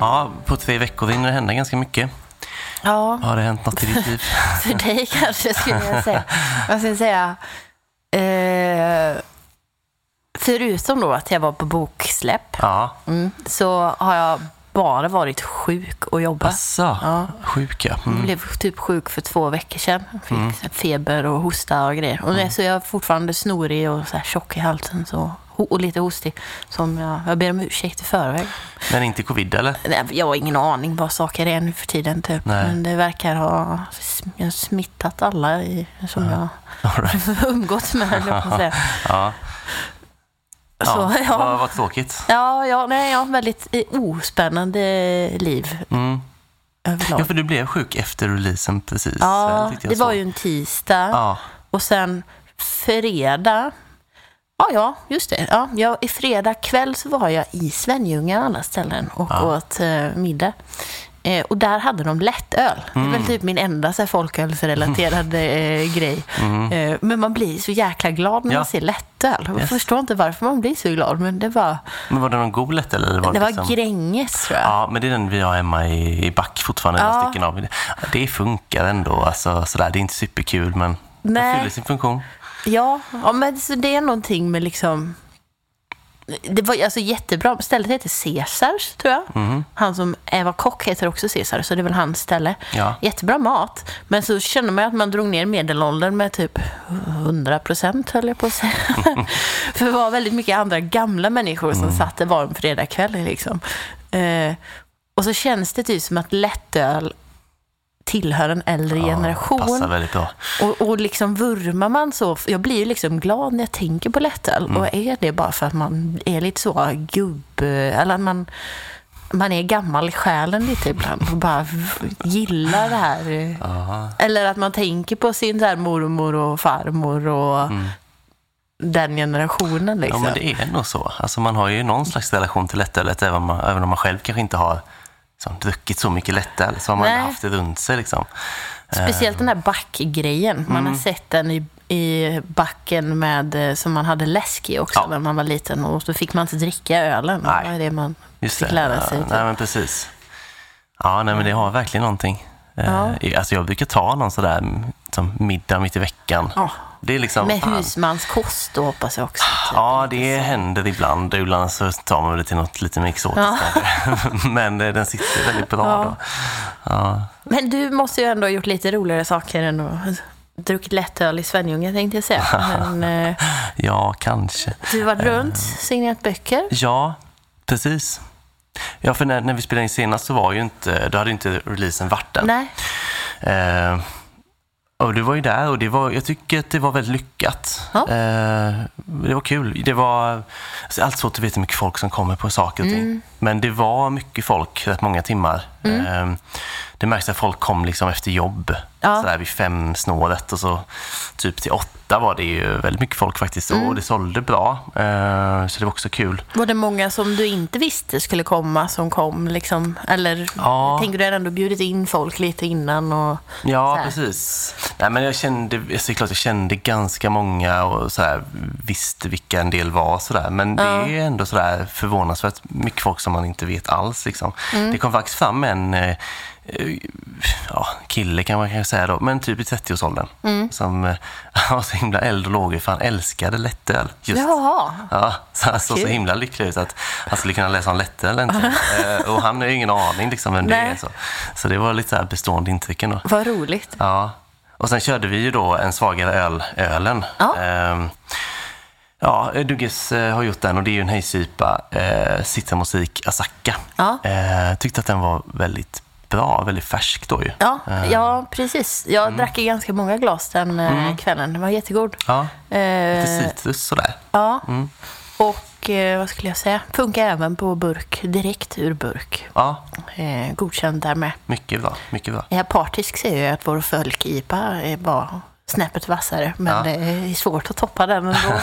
Ja, på tre veckor hinner det hända ganska mycket. Ja, Har det hänt något i ditt liv? för dig kanske skulle jag säga. Jag skulle säga, eh, förutom då att jag var på boksläpp, Ja. mm, så har jag bara varit sjuk och jobbat. Asså, Ja. sjuk ja. Jag Mm. blev typ sjuk för två veckor sedan. Fick feber och hosta och grejer. Och det, så jag är fortfarande snorig och så här tjock i halsen så, och lite hostig. Som jag, jag ber om ursäkt i förväg. Men inte covid eller? Nej, Jag har ingen aning vad saker är nu för tiden. Typ. Nej. Men det verkar ha smittat alla i, som jag All right. umgåtts med, jag. Ja. Ja, Så, ja. Vad, vad tråkigt. Ja, ja, nej, jag har väldigt eh, ospännande liv Mm. överlag. Ja, för du blev sjuk efter releasen precis. Ja, det var ju en tisdag. Ja, Och sen fredag... Ja, ja, just det. Ja, jag, I fredag kväll så var jag i Svenljunga alla ställen och Ja. åt eh, middag. Eh, och där hade de lättöl. Det är Mm. väl typ min enda så här, folkölsrelaterade eh, grej. Eh, men man blir så jäkla glad när Mm. Ja. man ser lättöl. Jag Yes. förstår inte varför man blir så glad, men det var, men var det någon god lätt eller? Var det var liksom... Gränges tror jag. Ja, men det är den vi har hemma i, i back fortfarande, Ja. stycken av. Det funkar ändå, alltså sådär. Det är inte superkul, men det Nej. fyller sin funktion. Ja, ja men så det är någonting med liksom... Det var alltså jättebra. Stället heter Caesars, tror jag. Mhm. Han som Eva Kock heter också Caesar, så det är väl hans ställe. Ja. Jättebra mat. Men så kände man att man drog ner medelåldern med typ 100 procent, höll jag på att säga. För det var väldigt mycket andra gamla människor Mm. som satt där var en fredagkväll. Liksom. Eh, och så känns det typ som att lättöl tillhör en äldre generation. Passar väldigt bra. Och, och liksom vurmar man så, jag blir ju liksom glad när jag tänker på lättöl. Mm. Och är det bara för att man är lite så gubb... Eller att man, man är gammal i själen lite ibland och bara gillar det här. Ja. Eller att man tänker på sin här mormor och farmor och den generationen Mm. Ja, liksom. men det är nog så. Alltså, man har ju någon slags relation till lättölet, även även om man själv kanske inte har liksom, druckit så mycket lättöl, så har man Nej. haft det runt sig. Liksom. Speciellt den här backgrejen. Man Mm. har sett den i, i backen med, eh, som man hade läsk i också Ja. när man var liten. Och så fick man inte dricka ölen. Nej. Det var det man Just fick det. lära sig. Ja, typ. nej, men precis. Ja, nej, men det har verkligen någonting. Eh, Ja. Alltså, jag brukar ta någon sådär mm, som middag mitt i veckan. Ja. Det är liksom, Med husmanskost då hoppas jag också. typ. Ja, det händer ibland. Ibland så tar man det till något lite mer exotiskt. Ja. Men eh, den sitter väldigt bra Ja. då. Ja. Men du måste ju ändå ha gjort lite roligare saker än att druckit lättöl i Svenljunga tänkte jag säga. Men eh, ja, kanske. du varit runt, signerat böcker. Ja, precis. Ja, för när, när vi spelade in senast så var ju inte, då hade inte releasen varit än. Nej. Eh, och du var ju där och det var, jag tycker att det var väldigt lyckat. Ja. Eh, det var kul. Det var alltså, allt svårt att veta hur mycket folk som kommer på saker och ting. Mm. Men det var mycket folk, rätt många timmar. Eh, det märks att folk kom liksom efter jobb, Ja. sådär vid fem snåret och så typ till åtta var det ju väldigt mycket folk faktiskt. Mm. Och det sålde bra, eh, så det var också kul. Var det många som du inte visste skulle komma som kom? Liksom? Eller Ja. tänker du ändå bjudit in folk lite innan? Och, Ja, Så här. precis. Nej, men jag kände, är klart, jag kände ganska många och så här, visste vilka en del var. Så där. Men det är ändå så där förvånansvärt mycket folk som man inte vet alls. Liksom. Mm. Det kom faktiskt fram en eh, ja, kille kan man kanske säga då, men typ i 30-årsåldern. Mm. Som eh, var så himla eld och låg för han älskade lättöl. Just. Jaha. Ja, så han såg så Kul. himla lycklig ut att han skulle kunna läsa om lättöl äntligen. Eh, Och han har ju ingen aning liksom vem det är. Så. så det var lite så här bestående intryck ändå. Vad roligt. Ja, och sen körde vi ju då en svagare öl, ölen. Ja. Ehm, ja, Dugges eh, har gjort den och det är ju en hejsypa, eh, Sittarmusik Asaka. Ja. Eh, tyckte att den var väldigt bra, väldigt färsk då ju. Ja, Eh, ja precis. Jag Mm. drack ganska många glas den eh, kvällen. Den var jättegod. Ja, Eh, lite citrus sådär. ja. Mm. Och eh, vad skulle jag säga? Funkar även på burk, direkt ur burk. Ja, Eh, godkänd där med. mycket bra, mycket bra. Är jag partisk säger jag att vår folk-IPA är bara snäppet vassare. Men Ja. det är svårt att toppa den ändå.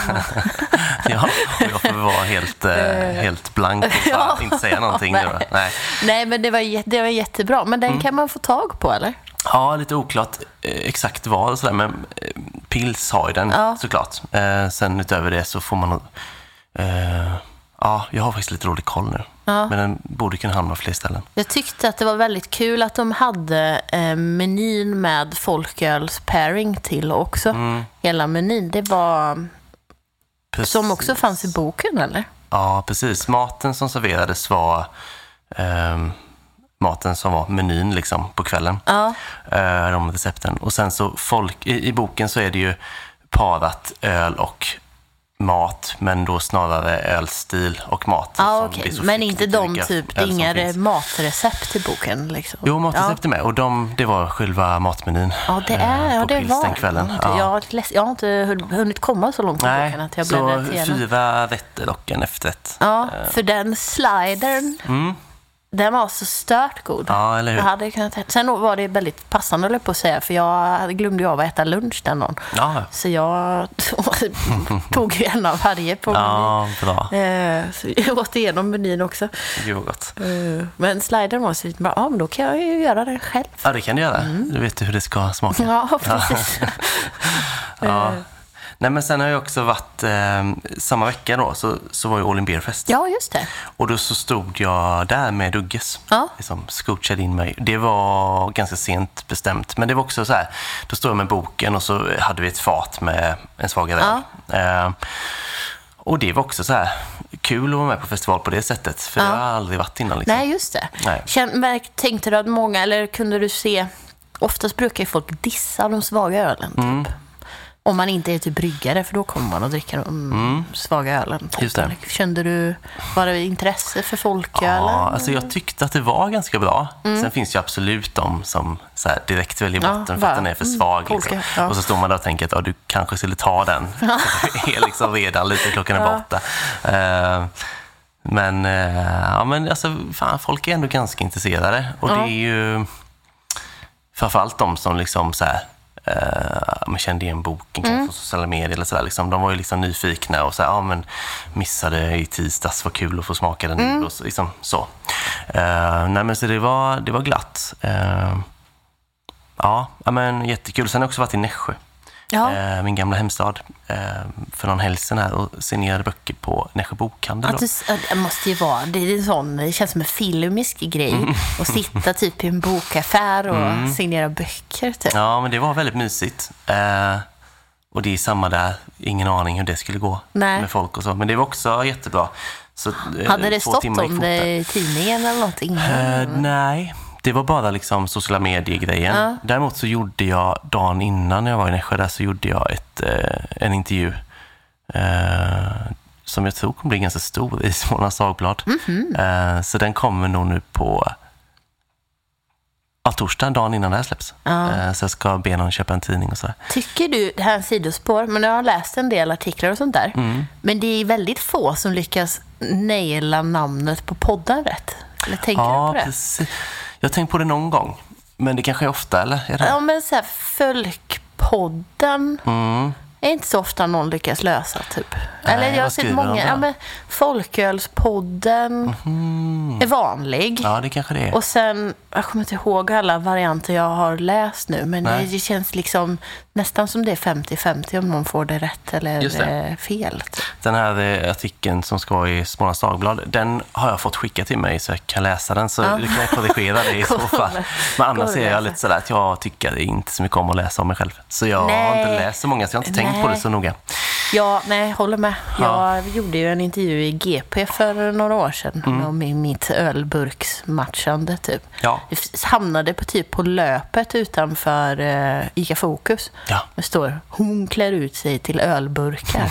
Ja, jag får vara helt, eh, helt blank och Ja. inte säga någonting. nu. Nej. Nej. Nej, men det var, det var jättebra. Men Mm. den kan man få tag på, eller? Ja, lite oklart eh, exakt vad och sådär, men eh, Pils har ju den Ja. såklart. Eh, sen utöver det så får man eh, Ja, jag har faktiskt lite dålig koll nu. Ja. Men den borde kunna hamna på fler ställen. Jag tyckte att det var väldigt kul att de hade eh, menyn med folköls pairing till också. Mm. Hela menyn. Det var... Precis. Som också fanns i boken, eller? Ja, precis. Maten som serverades var ehm, maten som var menyn liksom på kvällen. Ja. Eh, de recepten. Och sen så folk, i, i boken så är det ju parat öl och mat, men då snarare ölstil och mat. Ja, det är så Men inte de typ, det är inga matrecept i boken? Liksom. Jo, matrecept är med och de, det var själva matmenyn Ja, det är, eh, ja, på det Pils var kvällen. Jag, har Ja. läst, jag har inte hun- hunnit komma så långt i boken att jag så bläddrat igenom. fyra rätter och en efterrätt. Ja, för den slidern, Mm. Den var så stört god. Ja, eller hur? Jag hade kunnat äta. Sen var det väldigt passande, höll jag på att säga, för jag glömde ju av att äta lunch den dagen. Ja, Så jag tog ju en av varje på ja bra. Eh, Så jag åt igenom menyn också. Gud vad gott. Eh, Men slidern var så bra. Ja, men då kan jag ju göra den själv. Ja, det kan du göra. Du vet ju hur det ska smaka. Mm. Ja, precis. Ja. Nej, men sen har jag också varit, eh, samma vecka då, så, så var ju All In Beer Fest. Ja, just det. Och då så stod jag där med Dugges. Ja. Liksom scoochade in mig. Det var ganska sent bestämt. Men det var också så här, då stod jag med boken och så hade vi ett fat med en svagare öl. Eh, och det var också så här kul att vara med på festival på det sättet. För det har jag aldrig varit innan. Liksom. Nej, just det. Nej. Känn, tänkte du att många, eller kunde du se... Oftast brukar ju folk dissa de svaga ölen, typ. Mm. Om man inte är typ bryggare, för då kommer man och dricker de svaga ölen. Mm. Just det. Kände du, var det intresse för folkölen? Ja, alltså jag tyckte att det var ganska bra. Sen finns ju absolut de som så här, direkt väljer Mm. Ja, för att den är för mm, svag. polka, liksom. ja. Och så står man där och tänker att du kanske skulle ta den. det är liksom redan lite, klockan är Ja. borta. Eh, men, eh, ja, men alltså, fan, folk är ändå ganska intresserade. Och det är ju framförallt de som liksom så här, eh, man kände igen boken kanske på sociala medier eller sådär. Liksom, de var ju liksom nyfikna och så här, ja men missade i tisdags, vad kul att få smaka den nu. Och så, liksom, så. Eh, nej men så det var, det var glatt. Ja, ja, men jättekul. Sen har jag också varit i Nässjö. Ja. Eh, min gamla hemstad. Eh, för någon helg sedan här och signerade böcker på Nässjö bokhandel. Att du, det måste ju vara, det är en sån, det känns som en filmisk grej. Mm. Att sitta typ i en bokaffär och signera böcker. Typ. Ja, men det var väldigt mysigt. Eh, och det är samma där. Ingen aning hur det skulle gå Nej. med folk och så. Men det var också jättebra. Så, eh, Hade det stått om det i tidningen eller någonting? Eh, nej, det var bara liksom sociala medier-grejen. Ja. Däremot så gjorde jag, dagen innan jag var i Nässjö där, så gjorde jag ett, eh, en intervju eh, som jag tror kommer bli ganska stor i Smålands Dagblad. Mhm. Eh, så den kommer nog nu på ja, torsdag, dagen innan det här släpps. Ja. Eh, så jag ska be någon köpa en tidning och sådär. Tycker du, det här är en sidospår, men jag har läst en del artiklar och sånt där. Mm. Men det är väldigt få som lyckas naila namnet på podden rätt. Eller tänker du Ja, på det? precis. Jag har tänkt på det någon gång. Men det kanske är ofta, eller? Är det? Ja, men så här, Folkpodden Mm. är inte så ofta någon lyckas lösa, typ. Eller jag har sett många. Ja, men Folkölspodden är vanlig. Ja, det kanske det är. Och sen, jag kommer inte ihåg alla varianter jag har läst nu, men det, Nej. det känns liksom nästan som det är 50-50 om man får det rätt eller det. eh, fel. typ. Den här eh, artikeln som ska i Smålands Dagblad, den har jag fått skicka till mig så jag kan läsa den. Så Ja. du kan korrigera det i så fall. Men annars är jag lite sådär att jag tycker inte så mycket om att läsa om mig själv. Så jag har Nej. inte läst så många, så jag har inte tänkt på det Nej. så noga. Ja, nej, jag håller med. Ja. Jag gjorde ju en intervju i GP för några år sedan Mm. om mitt ölburksmatchande typ. Ja. F- hamnade på typ på löpet utanför uh, ICA Fokus. Ja. Det står hon klär ut sig till ölburkar.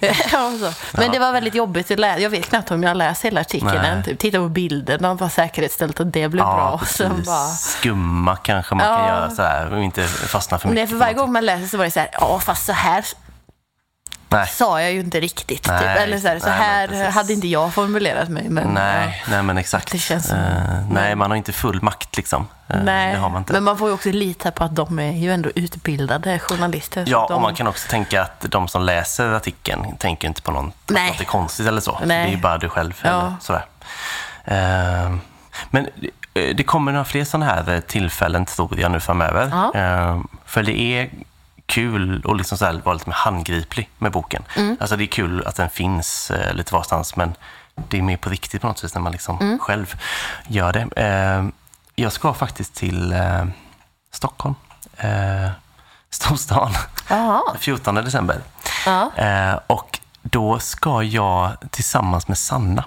ja, så. Men det var väldigt jobbigt att läsa. Jag vet knappt om jag läst hela artikeln än. Typ, titta på bilderna, var säkerhetsställt att det blev bra. Ja, Och sen bara... Skumma kanske man kan Ja. göra sådär och inte fastna för mycket. Nej, för varje gång man läser så var det så här, ja fast så här Nej. sa jag ju inte riktigt. Nej, typ. Eller så här, så nej, här hade inte jag formulerat mig. Men, Nej, nej men exakt. Det känns som- Eh, nej, man har inte full makt liksom. ja, Eh, nej. Det har man inte. Men man får ju också lita på att de är ju ändå utbildade journalister. Ja, de, och man kan också tänka att de som läser artikeln tänker inte på någon, att något är konstigt eller så. Det är ju bara du själv. Ja. Eller sådär. Eh, men det kommer några fler sådana här tillfällen tror jag nu framöver. Ja. Eh, för det är kul att liksom så här vara lite mer handgriplig med boken. Alltså det är kul att den finns eh, lite varstans, men det är mer på riktigt på något vis när man liksom själv gör det. Eh, jag ska faktiskt till eh, Stockholm, eh, storstan, Jaha. 14 december. Eh, och då ska jag tillsammans med Sanna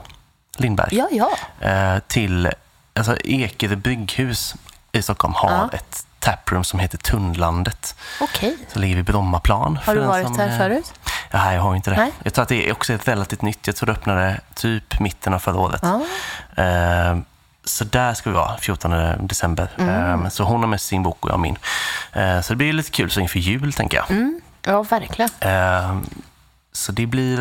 Lindberg Ja, ja. eh, till alltså Ekerö brygghus i Stockholm har Ja. ett taproom som heter Tunnlandet. Okej. Så ligger vid Brommaplan. Har du varit som, här eh, förut? Nej, jag har inte det. Nej. Jag tror att det är också ett relativt nytt. Jag tror det öppnade typ mitten av förra året. Ja. Eh, så där ska vi vara, 14 december. Mm. Eh, så hon har med sin bok och jag min. Eh, så det blir lite kul så inför jul, tänker jag. Mm. Ja, verkligen. Eh, så det blir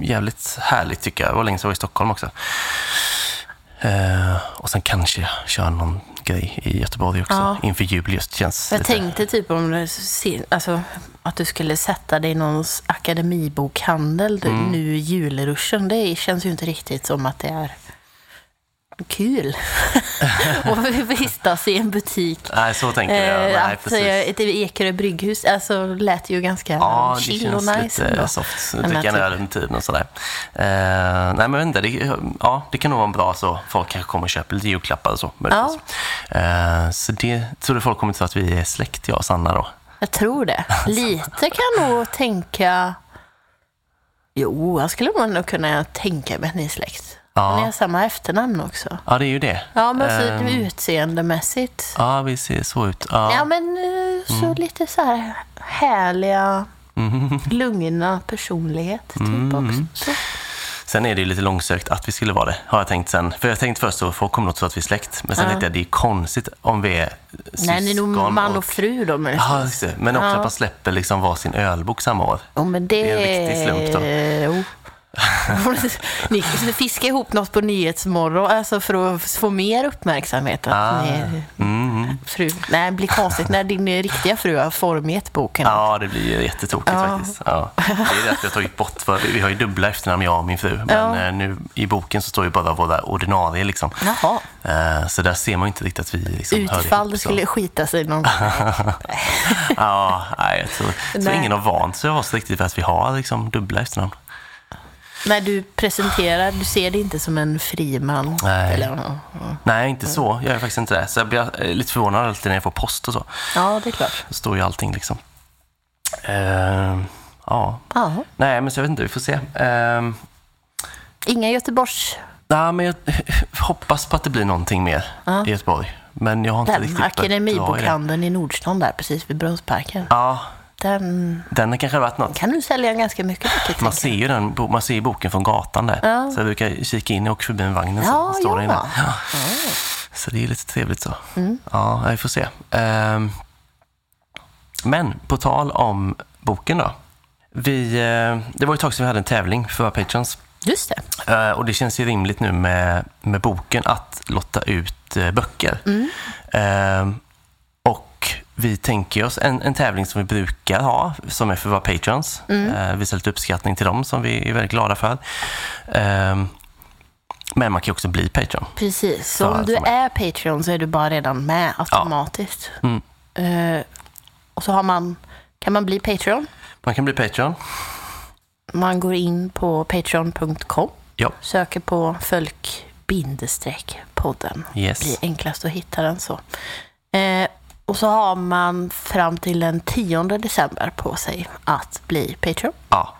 jävligt härligt tycker jag. Det var länge sedan jag var i Stockholm också. Eh, och sen kanske jag kör någon grej i Göteborg också. Ja. Inför jul just. Känns Jag lite... tänkte typ om se- alltså, att du skulle sätta dig i någon akademibokhandel Mm. nu i julruschen. Det känns ju inte riktigt som att det är kul att vistas i en butik. Nej, så tänker jag. Eh, Nej, att precis. eh, ett Ekerö brygghus alltså, lät ju ganska Ja, det chill och känns nice. lite ändå. soft. Men Dricka en att- öl under tiden och sådär. Eh, nej, men inte. Det, ja, det kan nog vara bra så folk kanske kommer och köper lite julklappar och så. möjligtvis. Eh, så det tror du folk kommer tro att vi är släkt, jag och Sanna då? Jag tror det. Lite kan nog tänka... Jo, jag skulle nog kunna tänka mig att ni är släkt. Ja. Ni har samma efternamn också. Ja, det är ju det. Ja, men så Ehm, utseendemässigt. Ja, vi ser så ut. Ja. Ja, men eh, så lite så här härliga, lugna personlighet typ också. Så. Sen är det ju lite långsökt att vi skulle vara det, har jag tänkt sen. För jag tänkte först att folk kommer nog tro att vi är släkt. Men sen Ja. tänkte jag det är konstigt om vi är Nej, ni är nog syskon man och fru då Ja, just det. Men också Ja. att man släpper liksom varsin ölbok samma år. Ja, men det, Det är en riktig slump då. Jo. ni fiskar ihop något på Nyhetsmorgon alltså för att få mer uppmärksamhet. Att Ah. ni Mm. fru. Nej, det blir konstigt när din riktiga fru har formgett boken. Ja, det blir ju jättetokigt Ja. faktiskt. Ja. Det är därför jag har tagit bort, för vi har ju dubbla efternamn jag och min fru. Men Ja. eh, nu i boken så står ju bara våra ordinarie liksom. Jaha. Eh, Så där ser man ju inte riktigt att vi liksom Utfall ihop, det skulle skita sig någon. Ja, nej, jag tror, jag tror ingen har vant sig av oss riktigt för att vi har liksom dubbla efternamn. När du presenterar, du ser det inte som en fri man. Nej. Eller, ja, ja. Nej, inte så. Jag är faktiskt inte det. Så jag blir lite förvånad alltid när jag får post och så. ja, det är klart. Då står ju allting liksom. Eh, ja, Ja. nej, men så jag vet inte. Vi får se. Uh, Inga Göteborgs... nej, men jag hoppas på att det blir någonting mer Ja. i Göteborg. Men jag har inte Den riktigt det. akademibokhandeln i Nordstan där precis vid Brunnsparken. Ja, Den den har kanske varit något. kan du sälja ganska mycket böcker Man ser ju den, man ser ju boken från gatan där. Ja. Så jag brukar kika in och åka förbi en vagn så Ja, står den ja. inne. Ja. Så det är lite trevligt så. Mm. Ja, vi får se. Ehm, men på tal om boken då. Vi, eh, det var ett tag sedan vi hade en tävling för våra patrons. Just det. Eh, och det känns ju rimligt nu med, med boken att lotta ut eh, böcker. Mm. Vi tänker oss en, en tävling som vi brukar ha, som är för våra patrons. Mm. Eh, visar lite uppskattning till dem som vi är väldigt glada för. Ehm, men man kan också bli patron. Precis. Så om du är Patreon så är du bara redan med automatiskt. Mm. Eh, och så har man, kan man bli Patreon. Man kan bli patron. Man går in på patreon.com, Ja. söker på bindestreck podden. Yes. Det blir enklast att hitta den så. Eh, och så har man fram till den 10 december på sig att bli Patreon. Ja.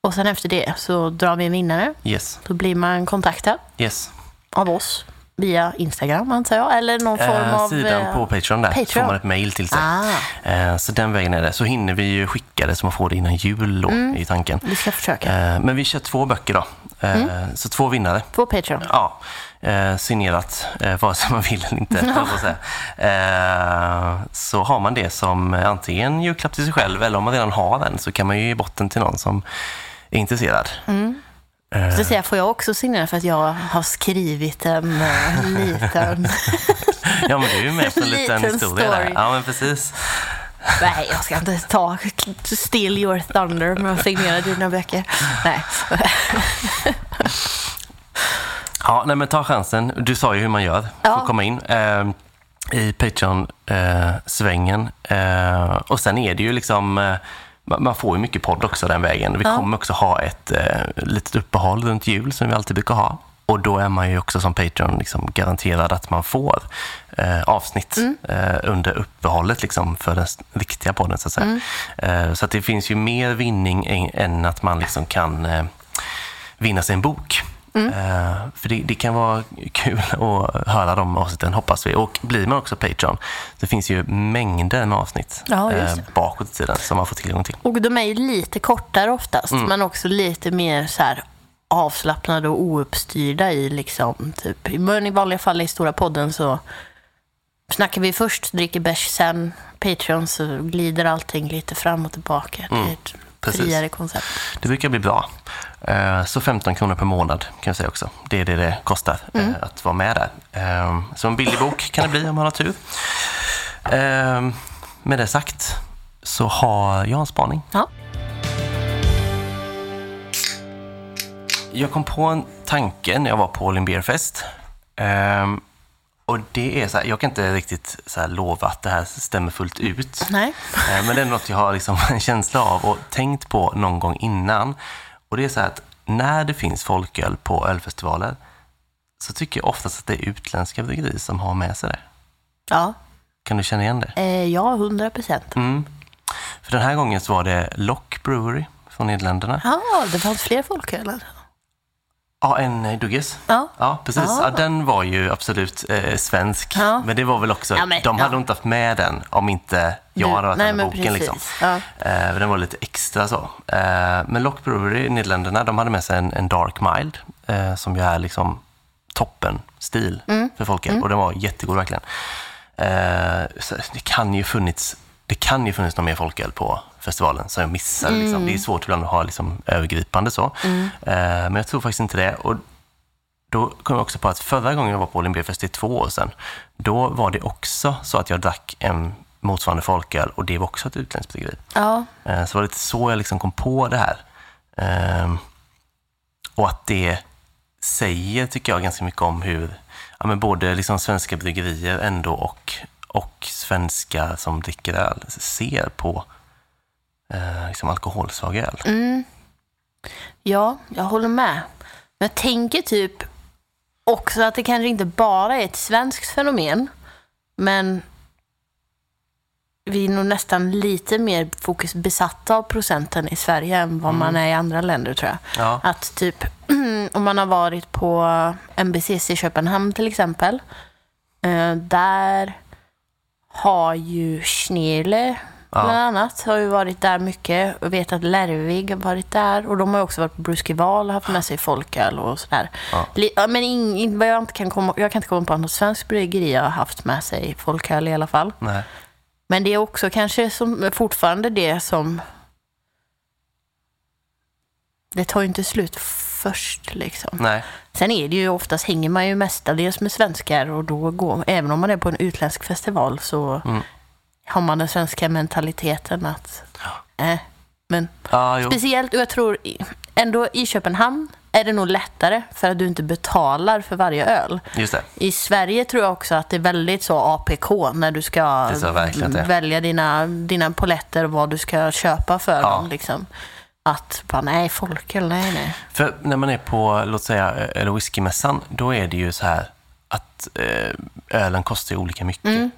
Och sen efter det så drar vi en vinnare. Yes. Då blir man kontaktad Yes. av oss via Instagram antar jag. Eller någon form Eh, av... sidan eh, på Patreon där får Patreon. man ett mail till sig. Ah, Eh, så den vägen är det. Så hinner vi ju skicka det så man får det innan jul då, Mm. i tanken. vi ska försöka. Eh, men vi kör två böcker då. Eh, Mm. Så två vinnare. På Patreon. Ja, eh, signerat eh, vare sig man vill eller inte. säga. Eh, så har man det som antingen julklapp till sig själv eller om man redan har den så kan man ju ge bort den till någon som är intresserad. Mm. Eh, Så säga, får jag också signera för att jag har skrivit en eh, liten... ja, men du är ju med på en liten, Liten historia där. story. Ja, men precis. Nej, jag ska inte ta Still your thunder med att signera dina böcker. Nej. Ja, nej, men ta chansen. Du sa ju hur man gör för Ja. att komma in. Eh, i Patreon-svängen. Eh, och sen är det ju liksom, eh, man får ju mycket podd också den vägen. Vi Ja. kommer också ha ett eh, litet uppehåll runt jul som vi alltid brukar ha. Och då är man ju också som Patreon liksom garanterad att man får eh, avsnitt Mm. eh, under uppehållet liksom för den riktiga podden så att säga. Mm. Eh, så att det finns ju mer vinning än, än att man liksom kan eh, vinna sig en bok. Mm. Eh, för det, det kan vara kul att höra de avsnitten, hoppas vi. Och blir man också Patreon, det finns ju mängder med avsnitt Ja, det. bakåt i tiden som man får tillgång till. Och de är ju lite kortare oftast, Mm. men också lite mer så här avslappnade och ouppstyrda i liksom, typ, men i vanliga fall i stora podden så snackar vi först, dricker bärs, sen Patreon så glider allting lite fram och tillbaka. Det är ett Mm. precis. friare koncept. Det brukar bli bra. Eh, Så 15 kronor per månad kan jag säga också. Det är det det kostar eh, Mm. att vara med där. Eh, Så en billig bok kan det bli om man har tur. Med det sagt så har jag en spaning. Ja. Jag kom på en tanke när jag var på Beer Fest. Och det är så här, jag kan inte riktigt så lova att det här stämmer fullt ut. Nej. Men det är något jag har liksom en känsla av och tänkt på någon gång innan. Och det är så här att när det finns folköl på ölfestivaler så tycker jag oftast att det är utländska bryggerier som har med sig det. Ja, Kan du känna igen det? eh, ja 100 procent. Mm. För den här gången så var det Lock Brewery från Nederländerna. Ja, det fanns fler folköl. Ja, en Dugges. Ja. Ja, precis. Ja. Ja, den var ju absolut eh, svensk. Men det var väl också, men, de hade inte haft med den om inte jag Du- hade varit nej, med boken. precis. Liksom. Eh, den var lite extra så. Eh, men Lock Brewery i Nederländerna, de hade med sig en, en Dark Mild eh, som ju är liksom toppen stil Mm. för folket. Och den var jättegod verkligen. Eh, det kan ju funnits det kan ju funnits någon mer folköl på festivalen som jag missade. Liksom. Mm. Det är svårt ibland att ha liksom, övergripande så. Eh, men jag tror faktiskt inte det. Och då kom jag också på att förra gången jag var på Olympiafest, det är två år sedan, då var det också så att jag drack en motsvarande folköl och det var också ett utländskt bryggeri. Ja, Eh, Så det var lite så jag liksom kom på det här. Ehm, Och att det säger, tycker jag, ganska mycket om hur ja, men både liksom svenska bryggerier ändå och, och svenskar som dricker öl ser på eh, liksom alkoholsvag öl. Mm. Ja, jag håller med. Men jag tänker typ också att det kanske inte bara är ett svenskt fenomen. Men vi är nog nästan lite mer fokus besatta av procenten i Sverige än vad man är i andra länder tror jag. Ja, Att typ om man har varit på MBCC i Köpenhamn till exempel. Eh, där har ju Schneerle Ja. bland annat har ju varit där mycket. Jag vet att Lervig har varit där. Och de har också varit på Bruskeval och haft med sig folköl och sådär. Ja. Men in, vad jag, inte kan komma, jag kan inte komma på något svenskt bryggeri har haft med sig folköl i alla fall. nej. Men det är också kanske som, fortfarande det som... Det tar ju inte slut först liksom. nej. Sen är det ju oftast, hänger man ju mestadels med svenskar och då går, även om man är på en utländsk festival så Mm. Har man den svenska mentaliteten att, eh, men jo. speciellt, och jag tror ändå i Köpenhamn är det nog lättare för att du inte betalar för varje öl. I Sverige tror jag också att det är väldigt så APK när du ska välja dina, dina poletter och vad du ska köpa för Ja. dem. Liksom. Att bara, nej, folköl, nej, nej. För när man är på, låt säga, eller whiskymässan, då är det ju så här att eh, ölen kostar olika mycket. Mm.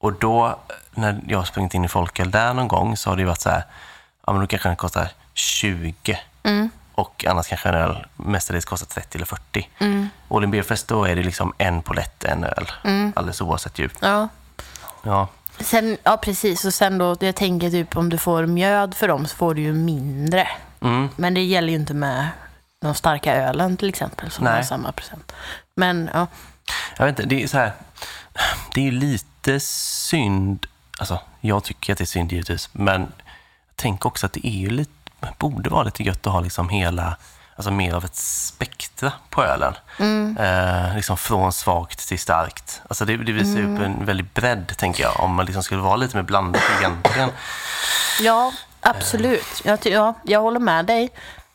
Och då, när jag har sprungit in i folköl där någon gång, så har det ju varit så här, ja men då kanske den kostar 20. Mm. Och annars kanske en öl mestadels kostar 30 eller 40. Mm. All in Beer Fest, då är det liksom en polett, en öl. Alldeles oavsett djup. Ja. Ja, Sen, ja, precis. Och sen då, jag tänker typ om du får mjöd för dem så får du ju mindre. mm. Men det gäller ju inte med de starka ölen till exempel som Nej. har samma procent. Men ja, Jag vet inte, det är så här. Det är lite synd. Alltså, jag tycker att det är synd givetvis. Men jag tänker också att det är ju lite, borde vara lite gött att ha liksom hela, alltså mer av ett spektra på ölen. Eh, liksom från svagt till starkt. Alltså det, det visar upp en väldig bredd, tänker jag. Om man liksom skulle vara lite mer blandat egentligen. ja absolut. Jag, ty- ja, jag håller med dig.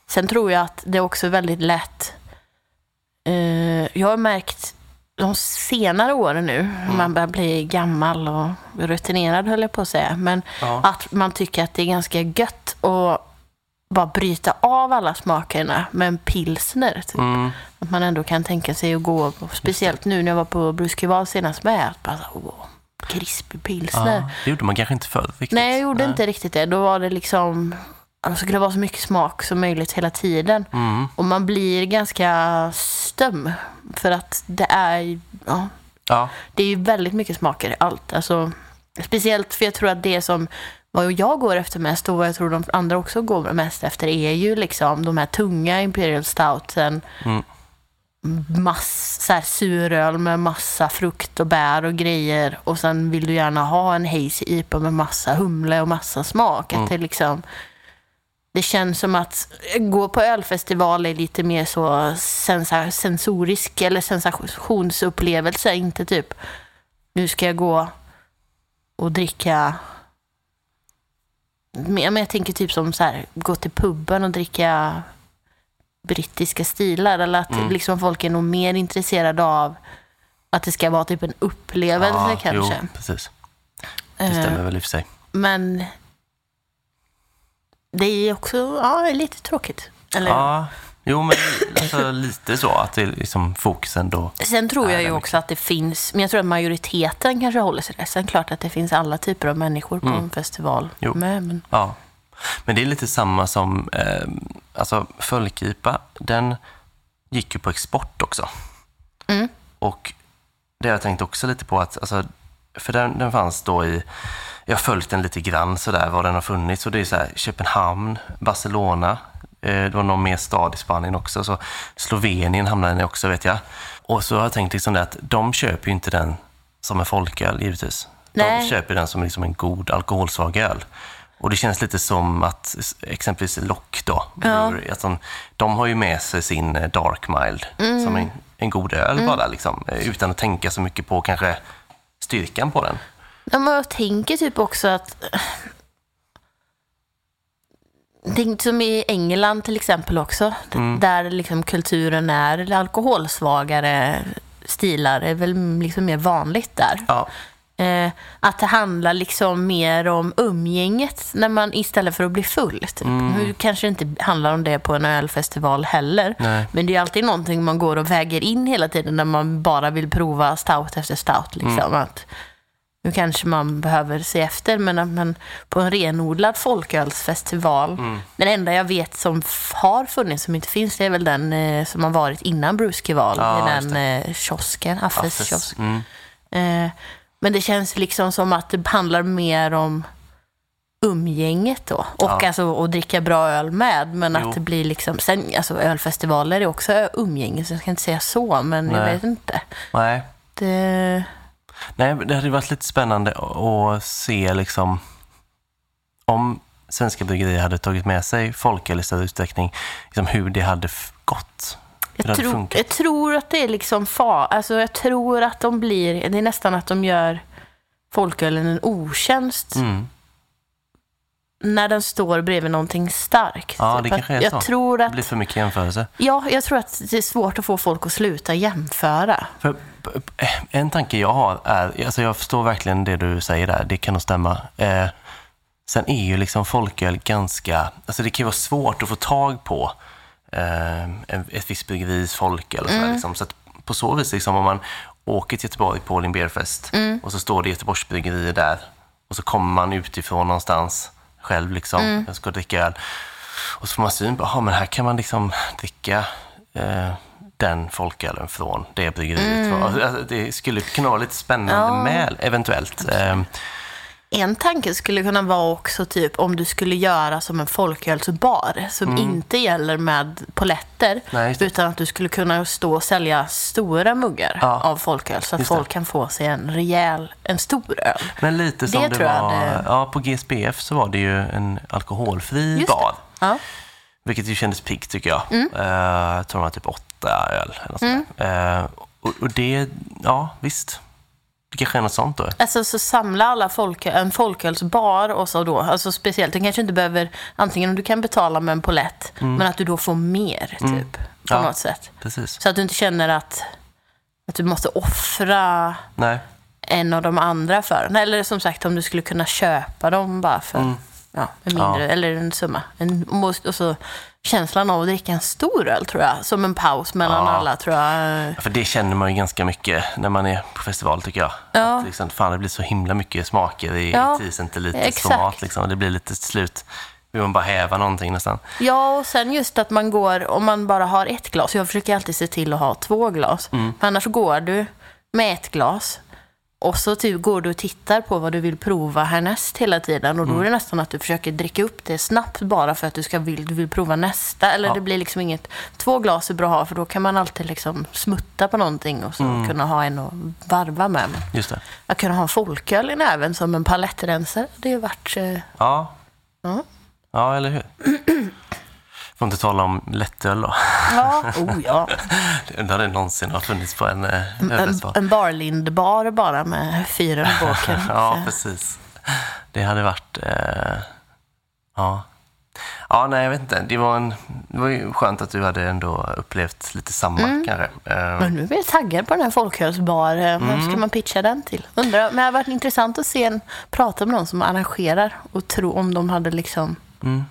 Sen tror jag att det är också väldigt lätt. Eh, jag har märkt de senare åren nu, Mm. man börjar bli gammal och rutinerad höll jag på att säga, men Ja. att man tycker att det är ganska gött att bara bryta av alla smakerna med en pilsner. Typ. Mm. Att man ändå kan tänka sig att gå, speciellt nu när jag var på Bruskival senast med, att bara åh, krispig pilsner. Ja, det gjorde man kanske inte förr riktigt. Nej, jag gjorde inte riktigt det. Då var det liksom, det skulle vara så mycket smak som möjligt hela tiden. Mm. Och man blir ganska stöm. För att det är, ja, Ja, det är ju väldigt mycket smaker i allt. Alltså, speciellt för jag tror att det som vad jag går efter mest och vad jag tror de andra också går mest efter är ju liksom de här tunga Imperial Stoutsen. Mm. Mass, så här, suröl med massa frukt och bär och grejer. Och sen vill du gärna ha en hazy IPA med massa humle och massa smak. Att det, liksom, det känns som att gå på ölfestival är lite mer så sensa, sensorisk eller sensationsupplevelse. Inte typ nu ska jag gå och dricka men jag tänker typ som så här, gå till puben och dricka brittiska stilar. Eller att Mm. liksom folk är nog mer intresserade av att det ska vara typ en upplevelse ja kanske. Jo, precis. Det Eh, stämmer väl i och för sig. Men det är också ja, lite tråkigt. Eller? Ja, jo men alltså, lite så att det är liksom fokusen då. Sen tror jag ju också att det finns, men jag tror att majoriteten kanske håller sig där. Sen klart att det finns alla typer av människor på en festival Mm. Jo. med. Men, Ja. Men det är lite samma som, eh, alltså folkipa, den gick ju på export också. Mm. Och det har jag tänkt också lite på att, alltså, för den, den fanns då i, jag har följt den lite grann sådär, var den har funnits. Och det är så här, Köpenhamn, Barcelona, eh, det var någon mer stad i Spanien också. Så Slovenien hamnade den också vet jag. Och så har jag tänkt liksom det att de köper ju inte den som en folköl givetvis. De Nej. köper den som liksom en god alkoholsvag öl. Och det känns lite som att exempelvis Lock då, Brewery, att de, de har ju med sig sin eh, Dark Mild som en, en god öl bara liksom. eh, Utan att tänka så mycket på kanske styrkan på den. Ja, men jag tänker typ också att... Inte som i England till exempel också. Mm. Där liksom kulturen är alkoholsvagare stilar är väl liksom mer vanligt där. Ja, Eh, att det handlar liksom mer om umgänget när man, istället för att bli full. Typ. Nu kanske det inte handlar om det på en ölfestival heller. Nej. Men det är alltid någonting man går och väger in hela tiden när man bara vill prova stout efter stout. Liksom. Att nu kanske man behöver se efter, men att man på en renodlad folkölsfestival, den enda jag vet som har funnits, som inte finns, det är väl den eh, som har varit innan Bruskival, Ja, i den eh, kiosken, Affes, Affes. kiosk. Mm. Eh, men det känns liksom som att det handlar mer om umgänget då. Och Ja. alltså att dricka bra öl med. Men Jo. att det blir liksom, sen alltså ölfestivaler är också umgänge, så jag ska inte säga så, men jag Nej. vet inte. Nej. Det, Nej, det hade varit lite spännande att se liksom om svenska bryggerier hade tagit med sig folköl i större utsträckning, liksom hur det hade gått. Hur det jag, hade tror, funkat. jag tror att det är liksom fa, alltså jag tror att de blir, det är nästan att de gör folkölen en otjänst Mm. När den står bredvid någonting starkt. Ja, det kanske är jag så. Tror Det att blir för mycket jämförelse. Ja, jag tror att det är svårt att få folk att sluta jämföra. För, p- en tanke jag har är, alltså jag förstår verkligen det du säger där, det kan nog stämma. Eh, sen är ju liksom folköl ganska, alltså det kan ju vara svårt att få tag på eh, ett visst bryggeris folköl. Så, där, liksom. så på så vis, liksom, om man åker till Göteborg på All In Beer Fest och så står det Göteborgsbryggerier där och så kommer man utifrån någonstans själv liksom, jag ska dricka öl. Och så får man syn på, aha, men här kan man liksom dricka eh, den folkölen från det bryggeriet. Alltså, det skulle kunna vara lite spännande Ja. med, eventuellt. Eh, En tanke skulle kunna vara också typ om du skulle göra som en folkölsbar som inte gäller med poletter Mm. Nej, utan att du skulle kunna stå och sälja stora muggar Ja. av folköl så att folk kan få sig en rejäl, en stor öl. men lite som Det det, var, det- ja, på GSBF så var det ju en alkoholfri Just bar. Ja. Vilket ju kändes piggt tycker jag. Mm. Eh, jag tror det var typ åtta öl. Eller något där. Eh, och, och det, ja visst. Det kanske är något sånt då. Alltså så samla alla folk, en folkölsbar och så då, alltså speciellt, du kanske inte behöver, antingen om du kan betala med en polett, men att du då får mer typ, på Mm. Ja. något sätt. Precis. Så att du inte känner att att du måste offra Nej. en av de andra för den. Eller som sagt, om du skulle kunna köpa dem bara för Mm. ja, mindre, Ja. eller en summa. En, och så känslan av att dricka en stor öl, tror jag. Som en paus mellan Ja. alla, tror jag. För det känner man ju ganska mycket när man är på festival tycker jag. Ja. Att liksom, fan, det blir så himla mycket smaker i Ja, 10 centiliters format. Liksom. Det blir lite till slut, vill man bara häva någonting nästan. Ja, och sen just att man går, om man bara har ett glas. Jag försöker alltid se till att ha två glas. Mm. För annars går du med ett glas. Och så typ går du och tittar på vad du vill prova härnäst hela tiden. Och då Mm. är det nästan att du försöker dricka upp det snabbt bara för att du, ska vill, du vill prova nästa. Eller Ja. det blir liksom inget... Två glas är bra att ha för då kan man alltid liksom smutta på någonting och så Mm. kunna ha en att varva med. Just det. Att kunna ha en folköl i näven som en palettrensare, det har ju varit... eh, Ja. Ja. Ja, eller hur? Får inte tala om lättöl då. Ja, oh ja. Det någonsin har funnits på en eh, En, en barlindbar bara med fyra i båken. Ja, precis. Det hade varit... Eh, ja. Ja, nej, jag vet inte. Det var, en, det var ju skönt att du hade ändå upplevt lite samma kanske. Eh, Men nu är jag taggad på den här folkölsbar. Eh, Mm. ska man pitcha den till? Undrar, men det har varit intressant att se en, prata med någon som arrangerar och tro om de hade liksom... Mm.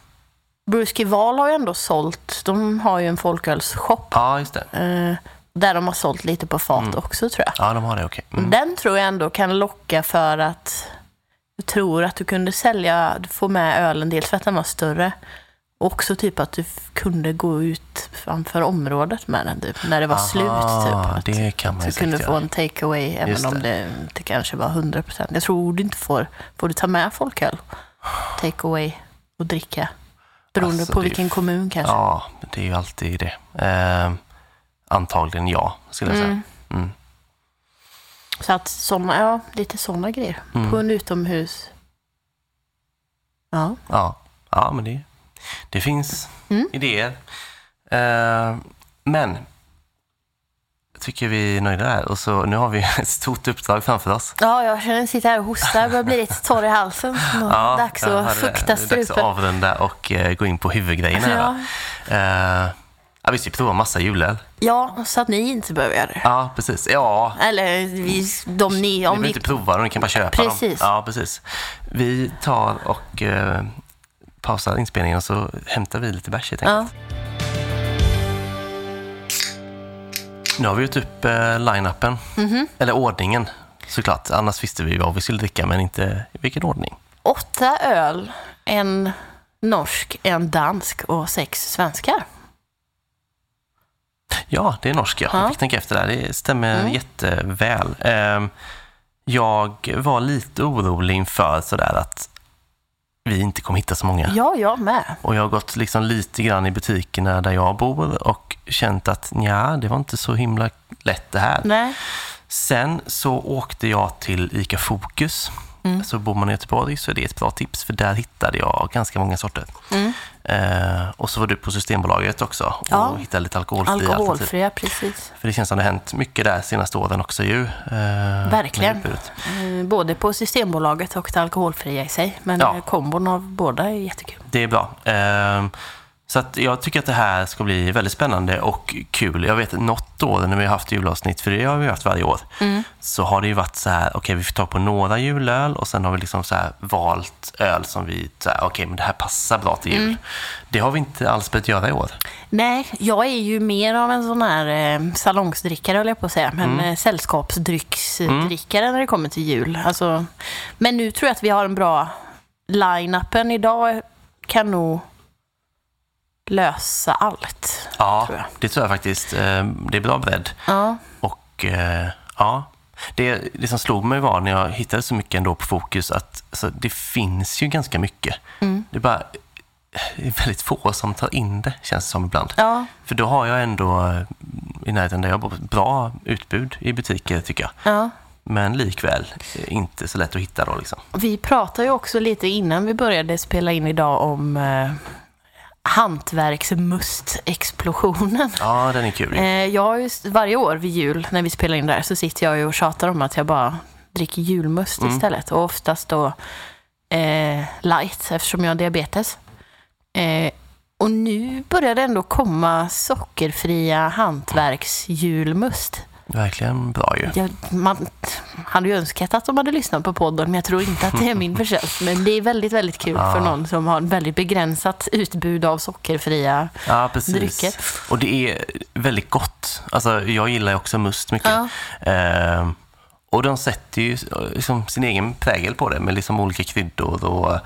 Bruce Val har ju ändå sålt, de har ju en folkölsshop. ja, just det. Eh, där de har sålt lite på fat också tror jag. Ja, de har det, okej. Mm. Den tror jag ändå kan locka för att jag tror att du kunde sälja, få med ölen dels för att den var större och också typ att du kunde gå ut framför området med den typ, när det var slut. Typ. Aha, Att det kan man du kunde få en take away även Just om det. inte kanske var 100 procent. Jag tror du inte får, får du ta med folköl, take away och dricka. Beroende Alltså, på vilken kommun kanske. Ja, det är ju alltid det. Eh, antagligen ja, skulle jag säga. Mm. Mm. Så att såna, ja, lite sådana grejer. Mm. På en utomhus. Ja. Ja, ja men det, det finns Mm. idéer. Eh, men tycker vi är nöjda där. Och så, nu har vi ett stort uppdrag framför oss. Ja, jag känner sitter här och hostar. börjar bli lite torr i halsen. Ja, dags jag att hade- fukta är dags att strupen. avrunda och eh, gå in på huvudgrejen här. Ja. Eh, ja, vi ska prova massa julöl. ja, så att ni inte behöver göra det. Ja, precis. Ja, Eller vi, de ni, ni om behöver vi... inte prova dem, ni kan bara köpa Precis. dem. Ja, precis. Vi tar och eh, pausar inspelningen och så hämtar vi lite bärs helt Ja, Nu har vi gjort upp eh, line-upen. Mhm. Eller ordningen såklart. Annars visste vi vad vi skulle dricka men inte i vilken ordning. åtta öl, en norsk, en dansk och sex svenskar. Ja, det är norsk ja. Ja. Jag fick tänka efter där. Det stämmer Mm. jätteväl. Ehm, jag var lite orolig inför sådär att vi inte kommer hitta så många. Ja, jag med. Och jag har gått liksom lite grann i butikerna där jag bor och känt att ja, det var inte så himla lätt det här. Nej. Sen så åkte jag till ICA Fokus. Mm. Så bor man i Göteborg så är det ett bra tips för där hittade jag ganska många sorter. Mm. Eh, och så var du på Systembolaget också och Ja. hittade lite alkoholfria alternativ. Alkoholfria, precis. För det känns som det har hänt mycket där senaste åren också ju. eh, Verkligen. Eh, Både på Systembolaget och det alkoholfria i sig. Men Ja. eh, kombon av båda är jättekul. Det är bra. Ehm, Så att jag tycker att det här ska bli väldigt spännande och kul. Jag vet något år när vi har haft julavsnitt, för det har vi haft varje år, Mm. så har det ju varit så här, okej vi får ta på några julöl och sen har vi liksom så här valt öl som vi, okej men det här passar bra till Mm. jul. Det har vi inte alls börjat göra i år. Nej, jag är ju mer av en sån här eh, salongsdrickare, höll jag på att säga. Men Mm. eh, sällskapsdrycksdrickare när det kommer till jul. Alltså, men nu tror jag att vi har en bra line-upen. Idag kan nog lösa allt. Ja, Tror det tror jag faktiskt. Ehm, Det är bra bredd. Ja, Och eh, ja, det, det som slog mig var när jag hittade så mycket ändå på Fokus att alltså, det finns ju ganska mycket. Mm. Det är bara det är väldigt få som tar in det, känns det som ibland. ja, För då har jag ändå eh, i närheten där jag bor bra utbud i butiker tycker jag. ja. Men likväl eh, inte så lätt att hitta då liksom. Vi pratade ju också lite innan vi började spela in idag om eh, hantverksmust-explosionen. Ja, den är kul. Eh, jag just, varje år vid jul när vi spelar in där så sitter jag ju och tjatar om att jag bara dricker julmust Mm. istället. Och oftast då eh, light eftersom jag har diabetes. Eh, och nu börjar det ändå komma sockerfria hantverksjulmust. Verkligen bra ju. Jag, man hade ju önskat att de hade lyssnat på podden, men jag tror inte att det är min förtjänst. Men det är väldigt, väldigt kul Ja. för någon som har ett väldigt begränsat utbud av sockerfria. Ja, precis. drycker. Och det är väldigt gott. Alltså, jag gillar ju också must mycket. Ja. Eh, och de sätter ju liksom sin egen prägel på det med liksom olika kryddor och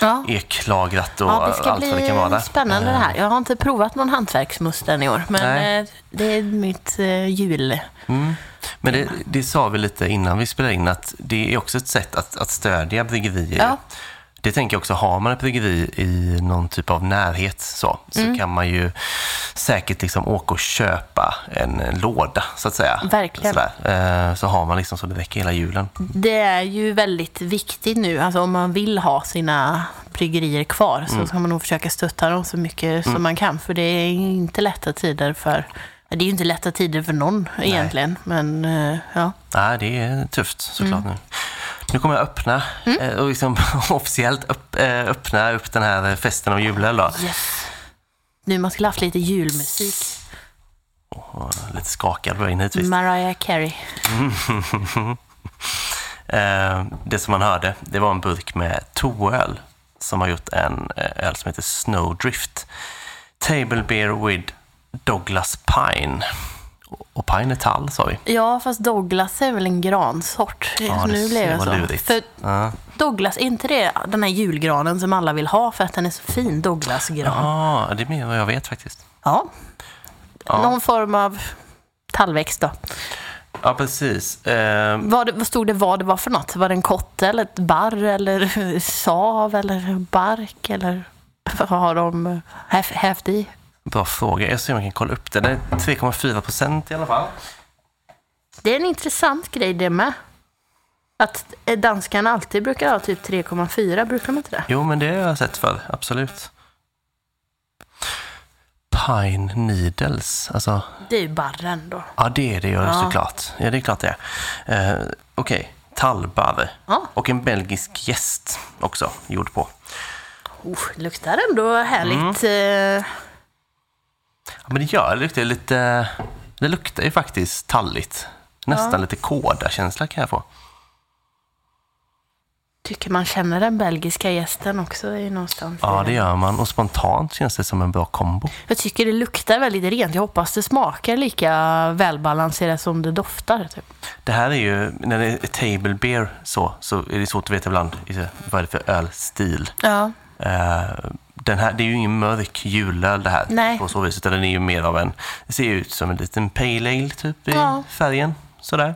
Ja. eklagrat och Ja, det ska allt vad det kan vara. bli spännande det här. Jag har inte provat någon hantverksmust än i år, men Nej. eh, det är mitt eh, jul. Mm. Men det, det sa vi lite innan vi spelade in att det är också ett sätt att, att stödja bryggerier. Ja. Det tänker jag också, har man ett bryggeri i någon typ av närhet så, så Mm. kan man ju säkert liksom åka och köpa en, låda så att säga. Verkligen. Sådär. Eh, Så har man liksom så det räcker hela julen. Det är ju väldigt viktigt nu, alltså om man vill ha sina bryggerier kvar så ska man nog försöka stötta dem så mycket som man kan. För det är inte lätta tider för, det är ju inte lätta tider för någon egentligen. Men eh, ja, Nej, det är tufft såklart nu. Nu kommer jag öppna eh, och liksom officiellt upp, eh, öppna upp den här festen av julen då. yes. Nu man skulle haft lite julmusik. Och lite skakad på vägen hit visst. Mariah Carey. Eh, det som man hörde, det var en burk med toöl som har gjort en öl som heter Snowdrift. Table Beer with Douglas Pine. Och- pine är tall, sa vi. Ja, fast Douglas är väl en gransort. Ja, nu blev jag så. lurigt. För Ja. Douglas, är inte det den här julgranen som alla vill ha för att den är så fin? Douglasgran. Ja, det är mer vad jag vet faktiskt. Ja. Ja. Någon form av tallväxt då. Ja, precis. Eh, Vad, vad stod det vad det var för något? Var det en kotte eller ett barr eller sav eller bark eller vad har de hävt i? Bra fråga. Jag ser om jag kan kolla upp det. Det är 3,4 procent i alla fall. Det är en intressant grej det med. Att eh, danskarna alltid brukar ha typ 3,4, brukar de inte det? Jo, men det har jag sett för. Absolut. Pine Needles. Alltså, Det är ju barren då. ja det är det ju Ja. såklart. Ja, det är klart det är. Eh, Okej, tallbarr. Ja. Och en belgisk gäst också, gjord på. Oh, luktar ändå härligt. eh, Ja, men det gör det. luktar lite... Det luktar ju faktiskt talligt. Nästan lite kåda-känsla kan jag få. Tycker man känner den belgiska gästen också i någonstans. Ja, det gör man. Och spontant känns det som en bra kombo. Jag tycker det luktar väldigt rent. Jag hoppas det smakar lika välbalanserat som det doftar. Typ. Det här är ju, när det är table beer så, så är det svårt att veta ibland vad är det för ölstil. Ja. Eh, den här, det är ju ingen mörk julöl det här Nej. på så vis, utan den är ju mer av en, det ser ju ut som en liten pale ale typ i Ja. färgen. Sådär.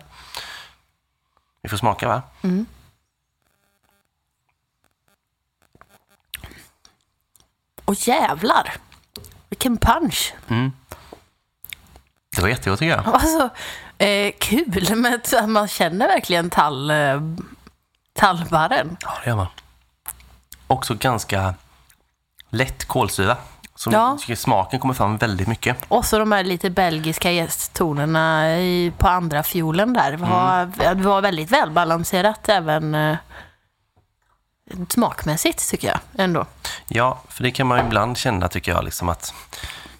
Vi får smaka va? Och jävlar! Vilken punch! Det var jättegott tycker jag. Alltså, eh, kul att man känner verkligen tall, eh, tallbarren. Ja, det gör man. Också ganska lätt kolsyra. Som Ja. smaken kommer fram väldigt mycket. Och så de här lite belgiska gästtonerna i, på andra fiolen där. Det var, det var väldigt välbalanserat även eh, smakmässigt tycker jag ändå. Ja, för det kan man ju ibland känna tycker jag, liksom att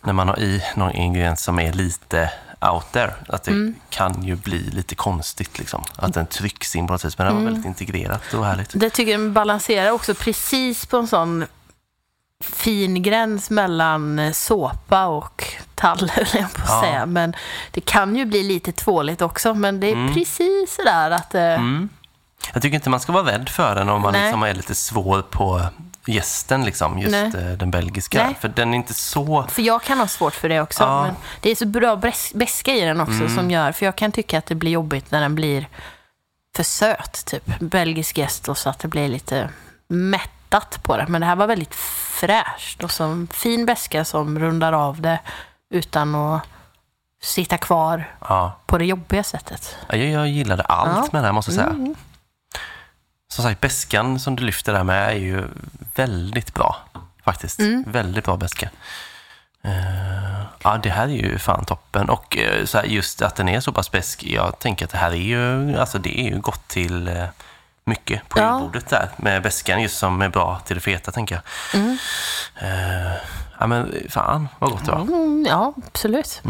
när man har i någon ingrediens som är lite out there, att det Mm. kan ju bli lite konstigt liksom. Att den trycks in på något vis, men det Mm. var väldigt integrerat och härligt. Det tycker jag balanserar också precis på en sån fin gräns mellan eh, såpa och tall, höll jag på att Ja. säga. Men det kan ju bli lite tvåligt också, men det är precis sådär att... eh, Mm. Jag tycker inte man ska vara rädd för den om man Nej. liksom är lite svår på gästen, liksom, just Nej. eh, den belgiska. Nej. För den är inte så... För jag kan ha svårt för det också. Ja. Men det är så bra beska i den också som gör, för jag kan tycka att det blir jobbigt när den blir för söt, typ. Belgisk gäst och så att det blir lite mättat på det. Men det här var väldigt fräscht och så fin beska som rundar av det utan att sitta kvar Ja, på det jobbiga sättet. jag, jag gillade allt Ja. med den här, måste jag säga. Mm. Som sagt, beskan som du lyfter där med är ju väldigt bra. Faktiskt. Mm. Väldigt bra beska. Eh, ja, det här är ju fan toppen. Och eh, så här, just att den är så pass besk, jag tänker att det här är ju, alltså det är ju gott till eh, mycket på Ja. julbordet där. Med beskan just som är bra till det feta, tänker jag. Mm. Eh, ja, men fan vad gott det var. Mm, ja, absolut.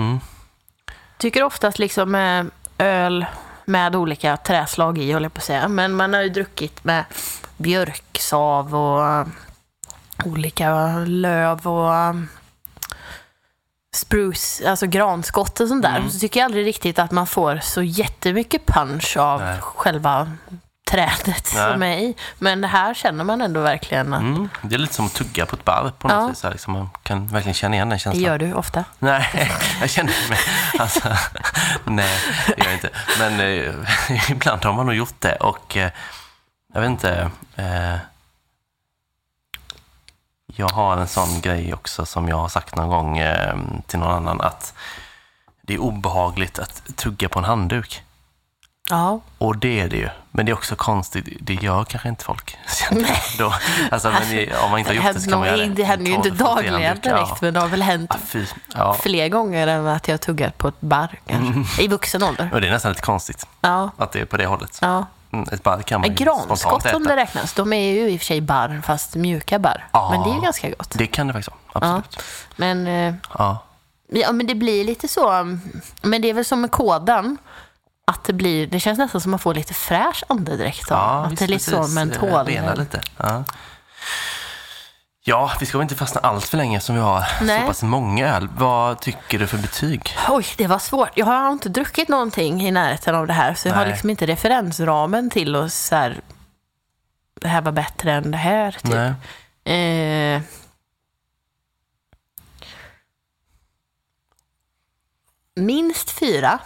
tycker oftast liksom eh, öl med olika träslag i, håller jag på att säga. Men man har ju druckit med björksav och eh, olika löv och spruce, alltså granskott och sånt där. Mm. Så tycker jag aldrig riktigt att man får så jättemycket punch av Nej. själva trädet Nej. som är i. Men det här känner man ändå verkligen att Mm. Det är lite som att tugga på ett barr på något Ja. vis. Liksom, man kan verkligen känna igen den det känslan. gör du ofta. Nej, jag känner mig... Alltså, nej, det gör jag inte. Men eh, ibland har man nog gjort det. Och eh, jag vet inte... Eh, jag har en sån grej också som jag har sagt någon gång eh, till någon annan. Att det är obehagligt att tugga på en handduk. Ja, Och det är det ju. Men det är också konstigt. Det gör kanske inte folk. Då, alltså, men om man inte har gjort det så kan man göra det. det händer ju inte 12-40 dagligen direkt, ja. men det har väl hänt Ja. Ja. fler gånger än att jag har tuggat på ett barr kanske. Mm. I vuxen ålder. Och det är nästan lite konstigt att det är på det hållet. ja. Mm, Ett barr kan man granskott spontant om äta. det räknas, de är ju i och för sig barr, fast mjuka barr. Men det är ju ganska gott. Det kan det faktiskt vara, absolut. Men, eh, Ja. ja, men det blir lite så, mm, men det är väl som med kådan. Att det blir, det känns nästan som att man får lite fräsch andedräkt av. Ja, att visst, det är lite så precis. Eh, mentol. Rena lite. Ja. ja, vi ska väl inte fastna allt för länge som vi har Nej. så pass många öl. Vad tycker du för betyg? Oj, det var svårt. Jag har inte druckit någonting i närheten av det här, så jag har Nej. liksom inte referensramen till att så här, det här var bättre än det här. Typ. Nej. Eh, minst fyra.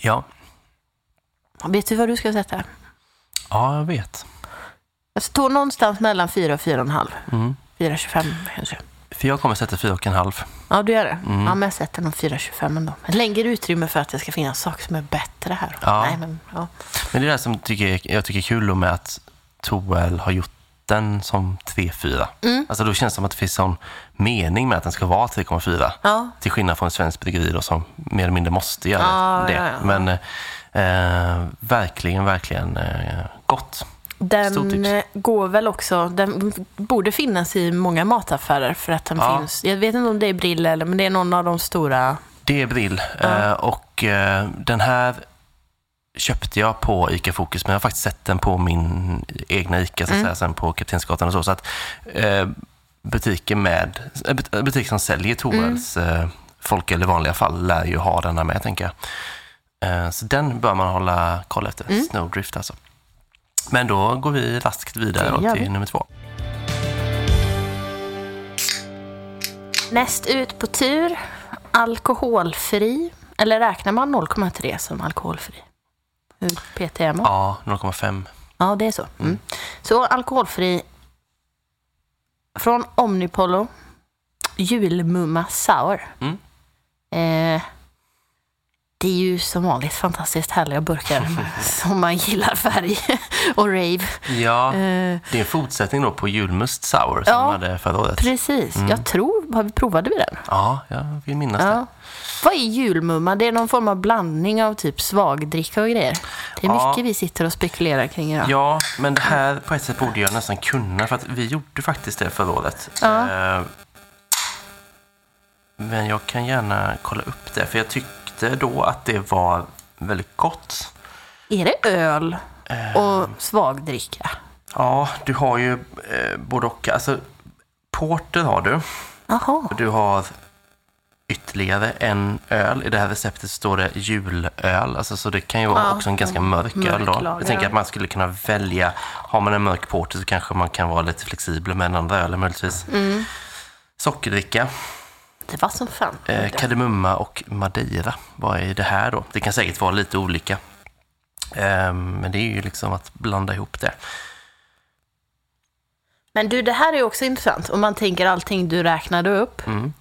Ja. Vet du vad du ska sätta? ja, jag vet. Jag står någonstans mellan fyra och fyra och en halv. Mm. 4,25 kanske. För jag kommer sätta fyra och en halv. Ja, du gör det? Mm. Ja, men jag sätter nog 4,25 ändå. Längre utrymme för att det ska finnas saker som är bättre här. Ja. Nej, men, ja. Men det är det som tycker, jag tycker är kul med att Toel har gjort den som 3,4. Mm. Alltså då känns det som att det finns sån mening med att den ska vara 3,4. Ja. Till skillnad från en svensk bryggeri som mer eller mindre måste göra Ja, det. Men eh, verkligen, verkligen eh, gott. Den eh, går väl också, den borde finnas i många mataffärer för att den Ja. finns. Jag vet inte om det är Brill eller, men det är någon av de stora. Det är Brill. Ja. Eh, och eh, den här köpte jag på ICA Fokus, men jag har faktiskt sett den på min egna ICA, så att Mm. säga, sen på Kaptensgatan och så. Så att eh, butiker med, but- butiker som säljer Torells Mm. folköl i vanliga fall lär ju ha denna med, tänker jag. Eh, så den bör man hålla koll efter, Mm. Snowdrift alltså. Men då går vi raskt vidare till vi. nummer två. Näst ut på tur, alkoholfri. Eller räknar man 0,3 som alkoholfri? Hur PT är man? Ja, 0,5. Ja, det är så. Mm. Så alkoholfri från Omnipollo, julmumma sour. Mm. Eh, det är ju som vanligt fantastiskt härliga burkar som man gillar färg och rave. Ja, Eh, det är en fortsättning då på julmust sour som Ja. de hade förra året. precis, jag tror, har vi provade vi den? Ja, jag vill minnas det. Ja. Vad är julmumma? Det är någon form av blandning av typ svagdricka och grejer. Det är Ja. mycket vi sitter och spekulerar kring idag. Ja, men det här på ett sätt borde jag nästan kunna för att vi gjorde faktiskt det förra året. Ja. Eh, Men jag kan gärna kolla upp det, för jag tyckte då att det var väldigt gott. Är det öl Eh. och svagdricka? Ja, du har ju eh, både och. Alltså, porter har du. Jaha. Du har ytterligare en öl. I det här receptet står det julöl. Alltså, så det kan ju vara Ja, också en ganska mörk, mörk öl. Då. Jag tänker att man skulle kunna välja. Har man en mörk porter så kanske man kan vara lite flexibel med en andra öl möjligtvis. Mm. Sockerdricka, Var som fan. eh, kardemumma och madeira. Vad är det här då? Det kan säkert vara lite olika. Eh, men det är ju liksom att blanda ihop det. Men du, det här är också intressant. Om man tänker allting du räknade upp. Mm.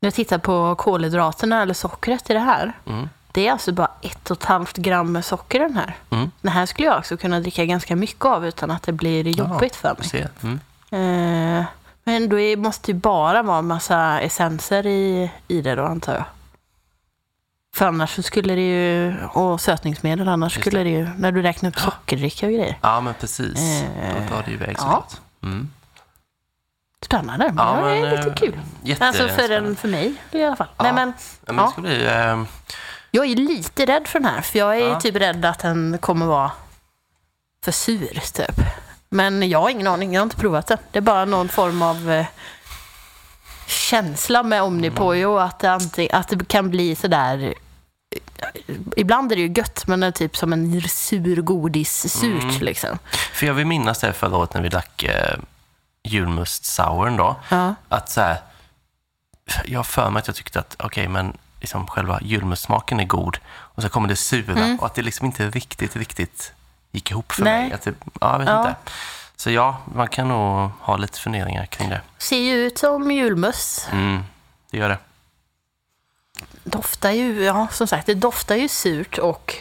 Jag tittar på kolhydraterna eller sockret i det här. Mm. Det är alltså bara ett och ett halvt gram med socker i den här. Mm. Den här skulle jag också kunna dricka ganska mycket av utan att det blir jobbigt för mig. Mm. Eh, men då är, måste ju bara vara en massa essenser i, i det då antar jag. För annars så skulle det ju, och sötningsmedel, annars Just skulle det ju, när du räknar upp sockerdricka och grejer. Ja, men precis. Eh, Då drar det iväg ja. såklart. Mm. Spännande, men Ja, det är men, lite eh, kul. Alltså för, en, för mig i alla fall. Nej, men, Ja, men ja. det bli, eh, Jag är lite rädd för den här, för jag är Ja. typ rädd att den kommer vara för sur, typ. Men jag har ingen aning, jag har inte provat det. Det är bara någon form av eh, känsla med Omnipojo, att det, anting- att det kan bli sådär... eh, Ibland är det ju gött, men det är typ som en sur godis surt Mm. liksom. För jag vill minnas det förra året när vi drack eh, julmust-souren då. Ja. Att så här, jag har för mig att jag tyckte att okej, men liksom själva julmustsmaken är god och så kommer det sura och att det liksom inte riktigt, riktigt gick ihop för Nej. mig. Att det, ja, jag vet Ja. inte. Så ja, man kan nog ha lite funderingar kring det. Ser ju ut som julmust. Mm, det gör det. Doftar ju, ja som sagt, det doftar ju surt och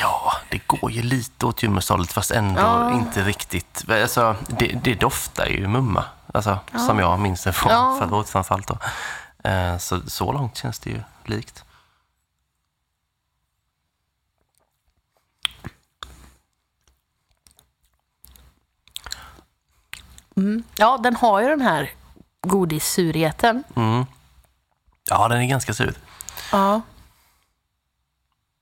Ja, det går ju lite åt julmusthållet fast ändå Ja. inte riktigt. Alltså, det, det doftar ju mumma, alltså, som jag minns det från Ja. Då. Eh, Så, så långt känns det ju likt. Ja, den har ju den här godissurheten. Mm. Ja, den är ganska sur. Ja.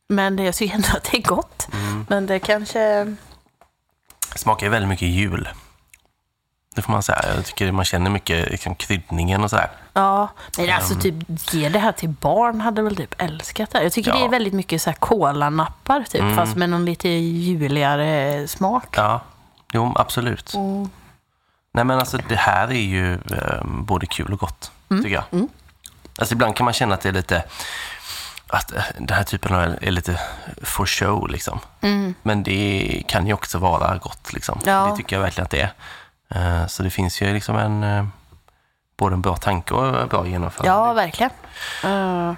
Men jag tycker ändå att det är gott. Men det kanske... Smakar väldigt mycket jul. Det får man säga. Jag tycker man känner mycket liksom, kryddningen och sådär. Ja, men alltså typ ge det här till barn hade väl typ älskat det. Jag tycker Ja. det är väldigt mycket så här kolanappar typ, fast med någon lite juligare smak. Ja, jo, absolut. Nej, men alltså det här är ju eh, både kul och gott, tycker jag. Alltså ibland kan man känna att det är lite, att eh, den här typen av är lite for show liksom. Men det kan ju också vara gott liksom. Ja. Det tycker jag verkligen att det är. Eh, så det finns ju liksom en, eh, både en bra tanke och en bra genomförande. Ja, verkligen. Uh,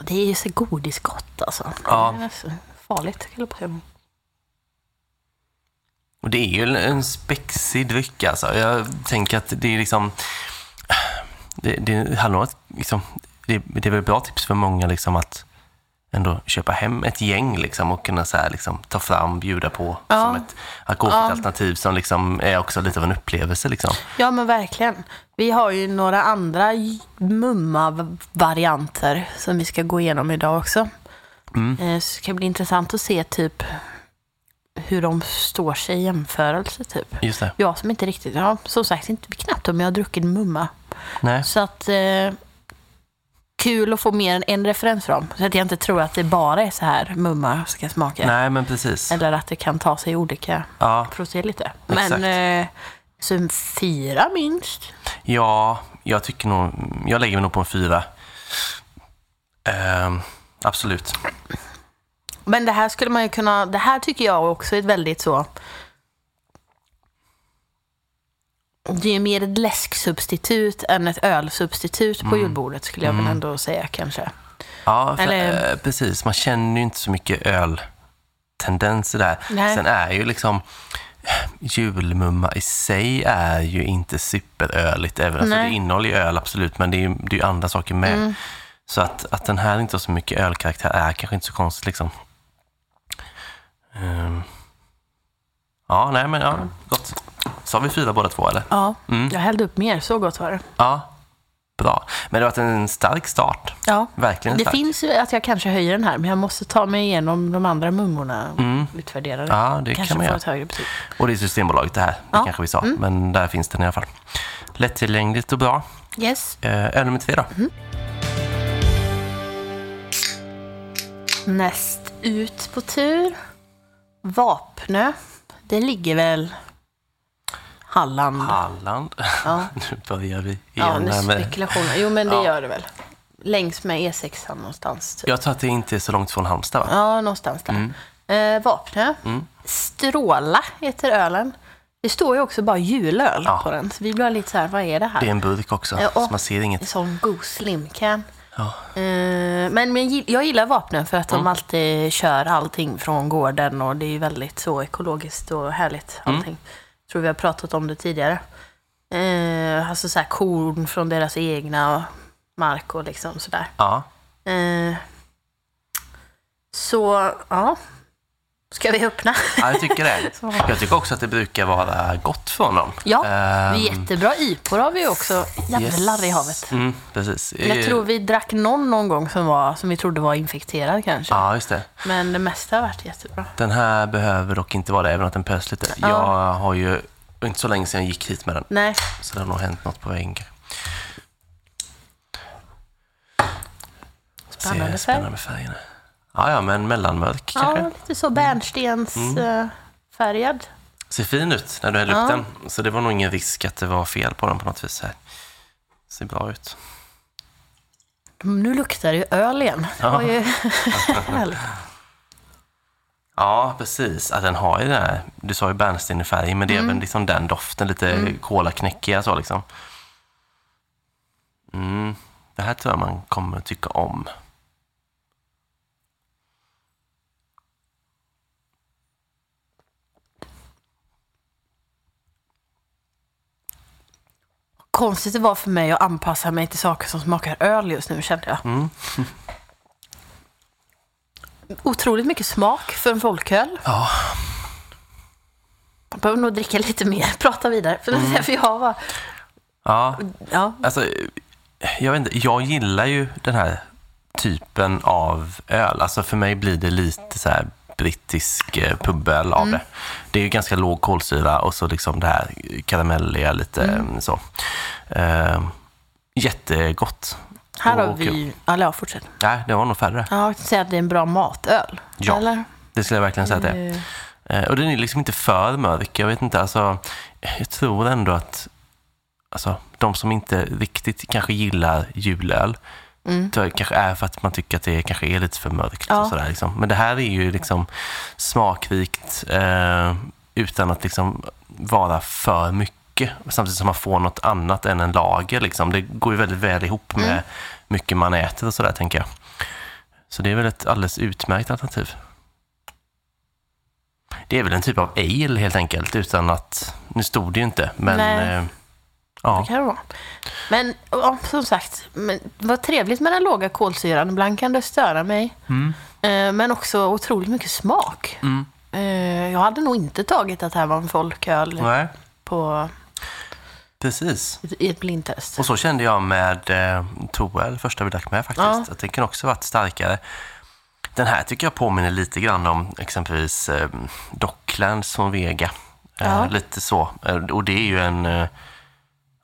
det är ju så godisgott alltså. Ja. Det är så farligt, skulle jag på säga. Och det är ju en- spexig dryck alltså. Jag tänker att det är liksom... Det, det handlar om att liksom, det, det är väl bra tips för många liksom att ändå köpa hem ett gäng liksom och kunna så här, liksom, ta fram, bjuda på Ja. som ett alkoholfritt alternativ som liksom är också lite av en upplevelse. Liksom. Ja, men verkligen. Vi har ju några andra mumma-varianter som vi ska gå igenom idag också. Mm. Eh, Så det ska bli intressant att se typ hur de står sig i jämförelse. Typ. Just det. Jag som inte riktigt, ja, som sagt inte knappt om jag har druckit mumma. Nej. Så att eh, kul att få mer än en referens från. Så att jag inte tror att det bara är så här mumma ska smaka. Nej, men precis. Eller att det kan ta sig olika Ja, procent. Exakt. Men eh, så en fyra minst. ja, jag tycker nog... Jag lägger mig nog på en fyra. Ehm, absolut. Men det här skulle man ju kunna, det här tycker jag också är ett väldigt så det är ju mer ett läsksubstitut än ett ölsubstitut på julbordet skulle jag väl ändå säga kanske. Ja, för, Eller- eh, precis. Man känner ju inte så mycket öltendenser där. Nej. Sen är ju liksom julmumma i sig är ju inte superöligt. Även, alltså, det innehåller ju öl absolut, men det är ju, det är ju andra saker med. Så att, att den här inte har så mycket ölkaraktär är kanske inte så konstigt liksom. Ehm. ja, nej men ja, gott. Så har vi fyra båda två eller? Ja, jag hällde upp mer, så gott var det. Ja, bra. Men det har varit en stark start. Ja. Verkligen Det stark. finns ju att jag kanske höjer den här, men jag måste ta mig igenom de andra mummorna och utvärdera det. Ja, det kanske kan man göra. ett högre betyg. Och det är Systembolaget det här, det Ja. Mm. kanske vi sa. Men där finns den i alla fall. Lättillgängligt och bra. Yes. Eh, öl nummer tre då? Mm. Näst ut på tur. Vapnö. Det ligger väl Halland. Halland. Ja. nu börjar vi Ja, igen nu här med... spekulationer. Jo, men det Ja. gör det väl. Längs med E6 någonstans. Typ. Jag tror att det inte är så långt från Halmstad va? Ja, någonstans där. Mm. Eh, Vapnö. Stråla heter ölen. Det står ju också bara julöl Ja. på den. Så vi blir lite så här, vad är det här? Det är en burk också, Ja, så man ser En inget. sån god slimcan. Ja. Eh, men jag gillar vapnen för att Mm. de alltid kör allting från gården och det är väldigt så ekologiskt och härligt Mm. allting. tror vi har pratat om det tidigare. Eh, alltså så här korn från deras egna mark och liksom sådär. Ja. Eh, så, ja. Ska vi öppna? Ja, jag tycker det. Jag tycker också att det brukar vara gott för honom. Ja, är jättebra IPor har vi också. Jävlar i havet. Mm, precis. Jag tror vi drack någon någon gång som, var, som vi trodde var infekterad kanske. Ja, just det. Men det mesta har varit jättebra. Den här behöver dock inte vara det, även att den pös lite. Ja. Jag har ju inte så länge sedan jag gick hit med den, Nej, så det har nog hänt något på vägen. spännande färg. Spännande med färgerna. Ja, ja, men mellanmörk Ja, kanske. lite så bärnstensfärgad. färgad. Ser fin ut när du häller Ja. upp den. Så det var nog ingen risk att det var fel på den på något vis. Här. Ser bra ut. Nu luktar det ju öl igen. Det var ju härligt. Ja, precis. Ja, den har ju den här, du sa ju bärnsten i färg, men det är Mm. även liksom den doften, lite kolaknäckiga så liksom. Mm. Det här tror jag man kommer att tycka om. Konstigt det var för mig att anpassa mig till saker som smakar öl just nu kände jag. Mm. Otroligt mycket smak för en folköl. Ja, Jag behöver nog dricka lite mer. Prata vidare. För Mm. för jag var... ja Ja, alltså, jag vet inte, jag gillar ju den här typen av öl. Alltså för mig blir det lite så här brittisk eh, puböl av det. Det är ju ganska låg kolsyra och så liksom det här karamelliga lite mm. så. Eh, jättegott. här har vi... Eller ja, fortsätt. Nej, det var nog färre. Ja, jag säga att det är en bra matöl. Ja. Eller? Det skulle jag verkligen säga att det är. Eh, Eh, Och den är liksom inte för mörk. Jag vet inte, alltså, jag tror ändå att alltså, de som inte riktigt kanske gillar julöl, Mm. tror jag kanske är för att man tycker att det kanske är lite för mörkt. Ja. Och sådär, liksom. Men det här är ju liksom smakrikt eh, utan att liksom vara för mycket. Samtidigt som man får något annat än en lager. Liksom. Det går ju väldigt väl ihop med Mm. mycket man äter och sådär, tänker jag. Så det är väl ett alldeles utmärkt alternativ. Det är väl en typ av ale helt enkelt, utan att... Nu stod det ju inte, men... Nej. Eh, Det ja, kan det vara. Men ja, som sagt, men, vad trevligt med den låga kolsyran. Ibland kan det störa mig. Eh, Men också otroligt mycket smak. Mm. Eh, Jag hade nog inte tagit att det här var en folköl nej, på, precis. i ett blindtest. Och så kände jag med eh, Toel, första vi drack med faktiskt. Ja. Att den kan också varit starkare. Den här tycker jag påminner lite grann om exempelvis eh, Docklands från Vega. Eh, Ja. Lite så. Eh, och det är ju en eh,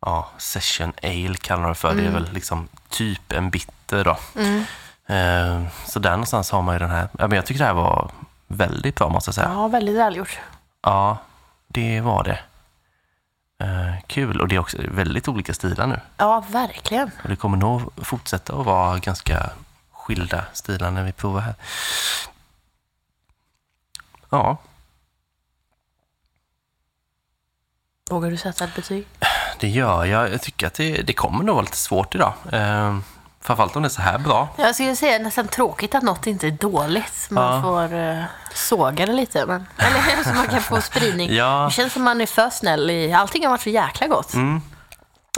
ja, session ale kallar de för. Det är väl liksom typ en bitter då. Mm. Eh, så där någonstans har man ju den här. Ja, men jag tycker det här var väldigt bra måste jag säga. Ja, väldigt välgjort. Ja, det var det. Eh, kul. Och det är också väldigt olika stilar nu. Ja, verkligen. Och det kommer nog fortsätta att vara ganska skilda stilar när vi provar här. Ja, Vågar du sätta ett betyg? det gör jag. Jag tycker att det, det kommer nog vara lite svårt idag. Eh, framförallt om det är så här bra. Jag skulle säga nästan tråkigt att något inte är dåligt. Man Ja. får uh, såga det lite. Men, eller så man kan få spridning. Ja. Det känns som man är för snäll i... Allting har varit så jäkla gott. Mm.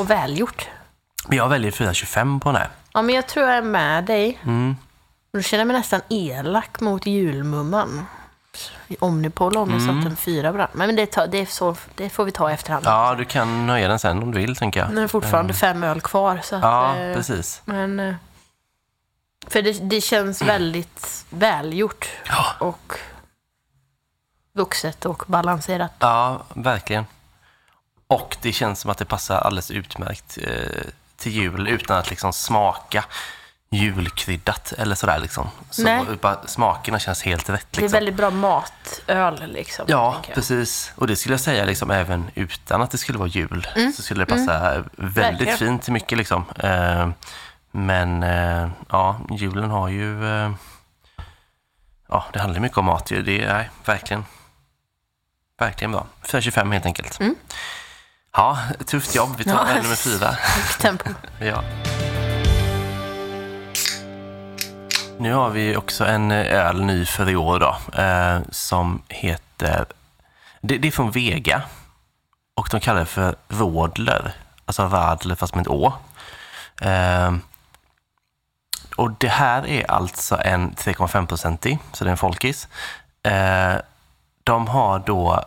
Och välgjort. Jag väljer 4,25 på den här. Ja, men jag tror jag är med dig. Mm. Nu känner jag mig nästan elak mot julmumman. I Omnipol har hon satt en fyra den. Men det, tar, det, är så, det får vi ta i efterhand. Ja, du kan nöja den sen om du vill, tänker jag. Nu är fortfarande fem öl kvar. Så att, Ja, eh, precis. Men, eh, för det, det känns väldigt välgjort Ja. och vuxet och balanserat. Ja, verkligen. Och det känns som att det passar alldeles utmärkt eh, till jul utan att liksom smaka julkryddat eller sådär liksom. Så Nej. bara, smakerna känns helt rätt Det är liksom. väldigt bra matöl liksom. Ja, precis. Och det skulle jag säga liksom även utan att det skulle vara jul. Så skulle det passa väldigt Mm. Verkligen. fint till mycket liksom. Eh, men eh, ja, julen har ju... Eh, ja, det handlar mycket om mat ju. Det är verkligen, verkligen bra. 425 helt enkelt. Ja, tufft jobb. Vi tar Mm. Ja. nummer fyra. Högt tempo. Ja. Nu har vi också en eh, öl ny för i år då, eh, som heter... Det, det är från Vega och de kallar det för Rådler, alltså Radler fast med ett Å. Eh, och det här är alltså en 3,5-procentig, så det är en folkis. Eh, de har då,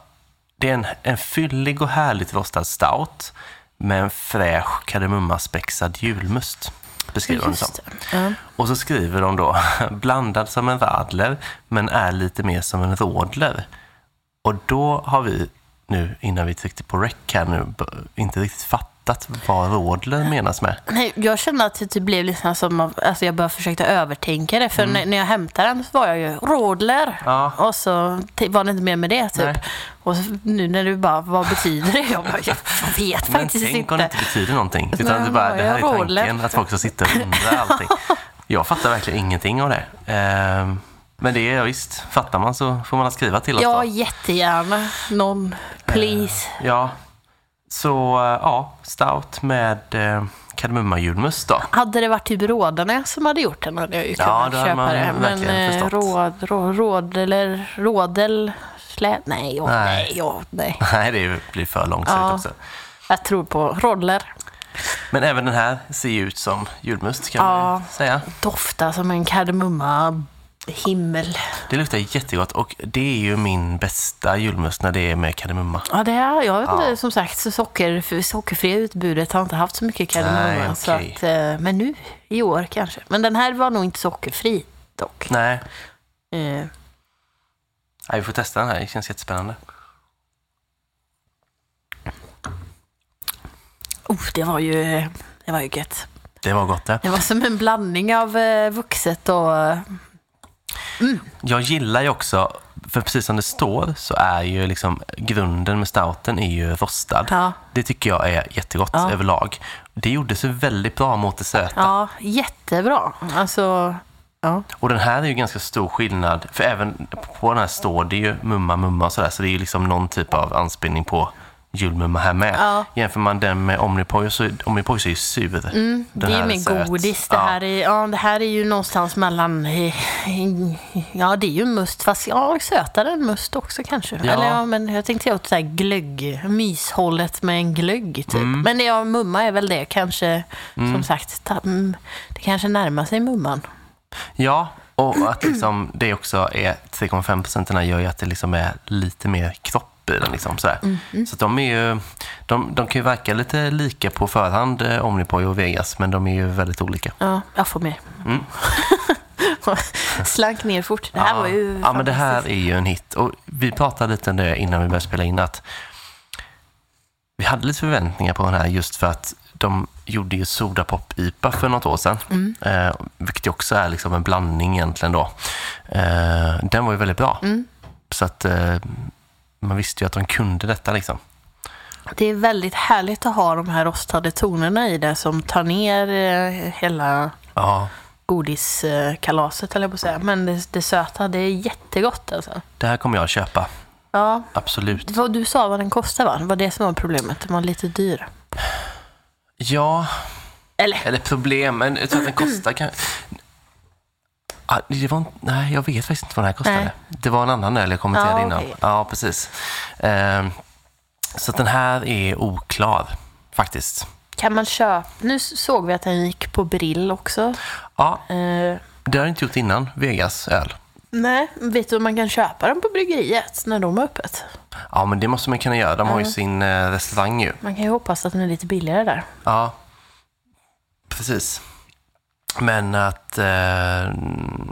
det är en, en fyllig och härligt rostad stout med en fräsch kardemummaspexad julmust. Beskriver de det som. Ja. Och så skriver de då, blandad som en radler, men är lite mer som en rådler. Och då har vi nu, innan vi tryckte på rec här nu, inte riktigt fattat vad rådler menas med. Nej, jag kände att det typ blev liksom som alltså jag bara försökte övertänka det. För när, när jag hämtade den så var jag ju rådler. Mm. Ja. Och så var det inte mer med det typ. Nej. Och så, nu när du bara, vad betyder det? Jag, bara, jag vet Men faktiskt tänk om det inte. inte betyder någonting. Utan Nej, det, bara, det här är rådler. tanken, att folk ska sitta och undra allting. Jag fattar verkligen ingenting av det. Ehm, Men det är visst, fattar man så får man skriva till oss Ja, då. jättegärna. Någon, please. Ja. Så eh, ja, stout med eh, kardemumma-julmust då. Hade det varit typ Rådarna som hade gjort den hade jag ju Ja, kunnat hade köpa det. Men eh, råd, råd, råd eller rådel, slä, nej, åh, Nej. nej, åh, nej. Nej, det blir för långsökt Ja. också. Jag tror på rådler. Men även den här ser ju ut som julmust kan Ja. man säga. Doftar som en kardemumma himmel. Det luktar jättegott och det är ju min bästa julmust när det är med kardemumma. Ja, det är, jag vet inte, Ja. som sagt, så socker, sockerfria utbudet har inte haft så mycket kardemumma. Nej, så okej. att, eh, men nu, i år kanske. Men den här var nog inte sockerfri dock. Nej, Eh, Nej, vi får testa den här. Det känns jättespännande. oh, det var ju, det var ju gött. Det var gott det. Det var som en blandning av eh, vuxet och... Jag gillar ju också, för precis som det står så är ju liksom grunden med stouten är ju rostad. Ja. Det tycker jag är jättegott Ja. överlag. Det gjorde sig väldigt bra mot det söta. Ja, jättebra. Alltså, ja. Och den här är ju ganska stor skillnad, för även på den här står det ju mumma mumma och sådär, så det är ju liksom någon typ av anspelning på julmumma här med. Ja. Jämför man den med Omnipoj så Omnipoj är ju sur. Mm, Det är ju mer söt. godis. Det, Ja. här är, ja, det här är ju någonstans mellan... eh, Ja, det är ju must, fast ja, sötare än must också kanske. Ja. Eller ja, men jag tänkte åt så här glögg, myshållet med en glögg typ. Mm. Men det, ja, mumma är väl det kanske, som sagt, ta, mm, det kanske närmar sig mumman. Ja, och att liksom det också är 3,5 procenterna gör ju att det liksom är lite mer kropp i den. Liksom, sådär. Mm, Så att de, är ju, de, de kan ju verka lite lika på förhand, eh, Omnipoj och Vegas, men de är ju väldigt olika. Ja, jag får mer. Mm. Slank ner fort. Det här ja. var ju Ja, men det här är ju en hit. Och vi pratade lite om det innan vi började spela in, att vi hade lite förväntningar på den här just för att de gjorde ju Sodapop-IPA för något år sedan. Mm. Eh, vilket också är liksom en blandning egentligen då. Eh, den var ju väldigt bra. Mm. Så att eh, man visste ju att de kunde detta liksom. Det är väldigt härligt att ha de här rostade tonerna i det som tar ner eh, hela Ja, godiskalaset, eller på att säga. Men det, det söta, det är jättegott alltså. det här kommer jag att köpa. Ja, Absolut. vad du sa vad den kostar va? Det var det som var problemet. Den var lite dyr. Ja, Eller? eller problem, men jag tror att den kostar kan... Ah, det var, nej, jag vet faktiskt inte vad den här kostade. Nej. Det var en annan öl jag kommenterade Ja, innan. Ja, precis. Ehm, så den här är oklar, faktiskt. Kan man köpa? Nu såg vi att den gick på Brill också. Ja, Eh, det har jag inte gjort innan, Vegas öl. nej, vet du om man kan köpa den på bryggeriet när de är öppet? Ja, men det måste man kunna göra. De har ju sin eh, restaurang ju. Man kan ju hoppas att den är lite billigare där. Ja, precis. Men att, eh,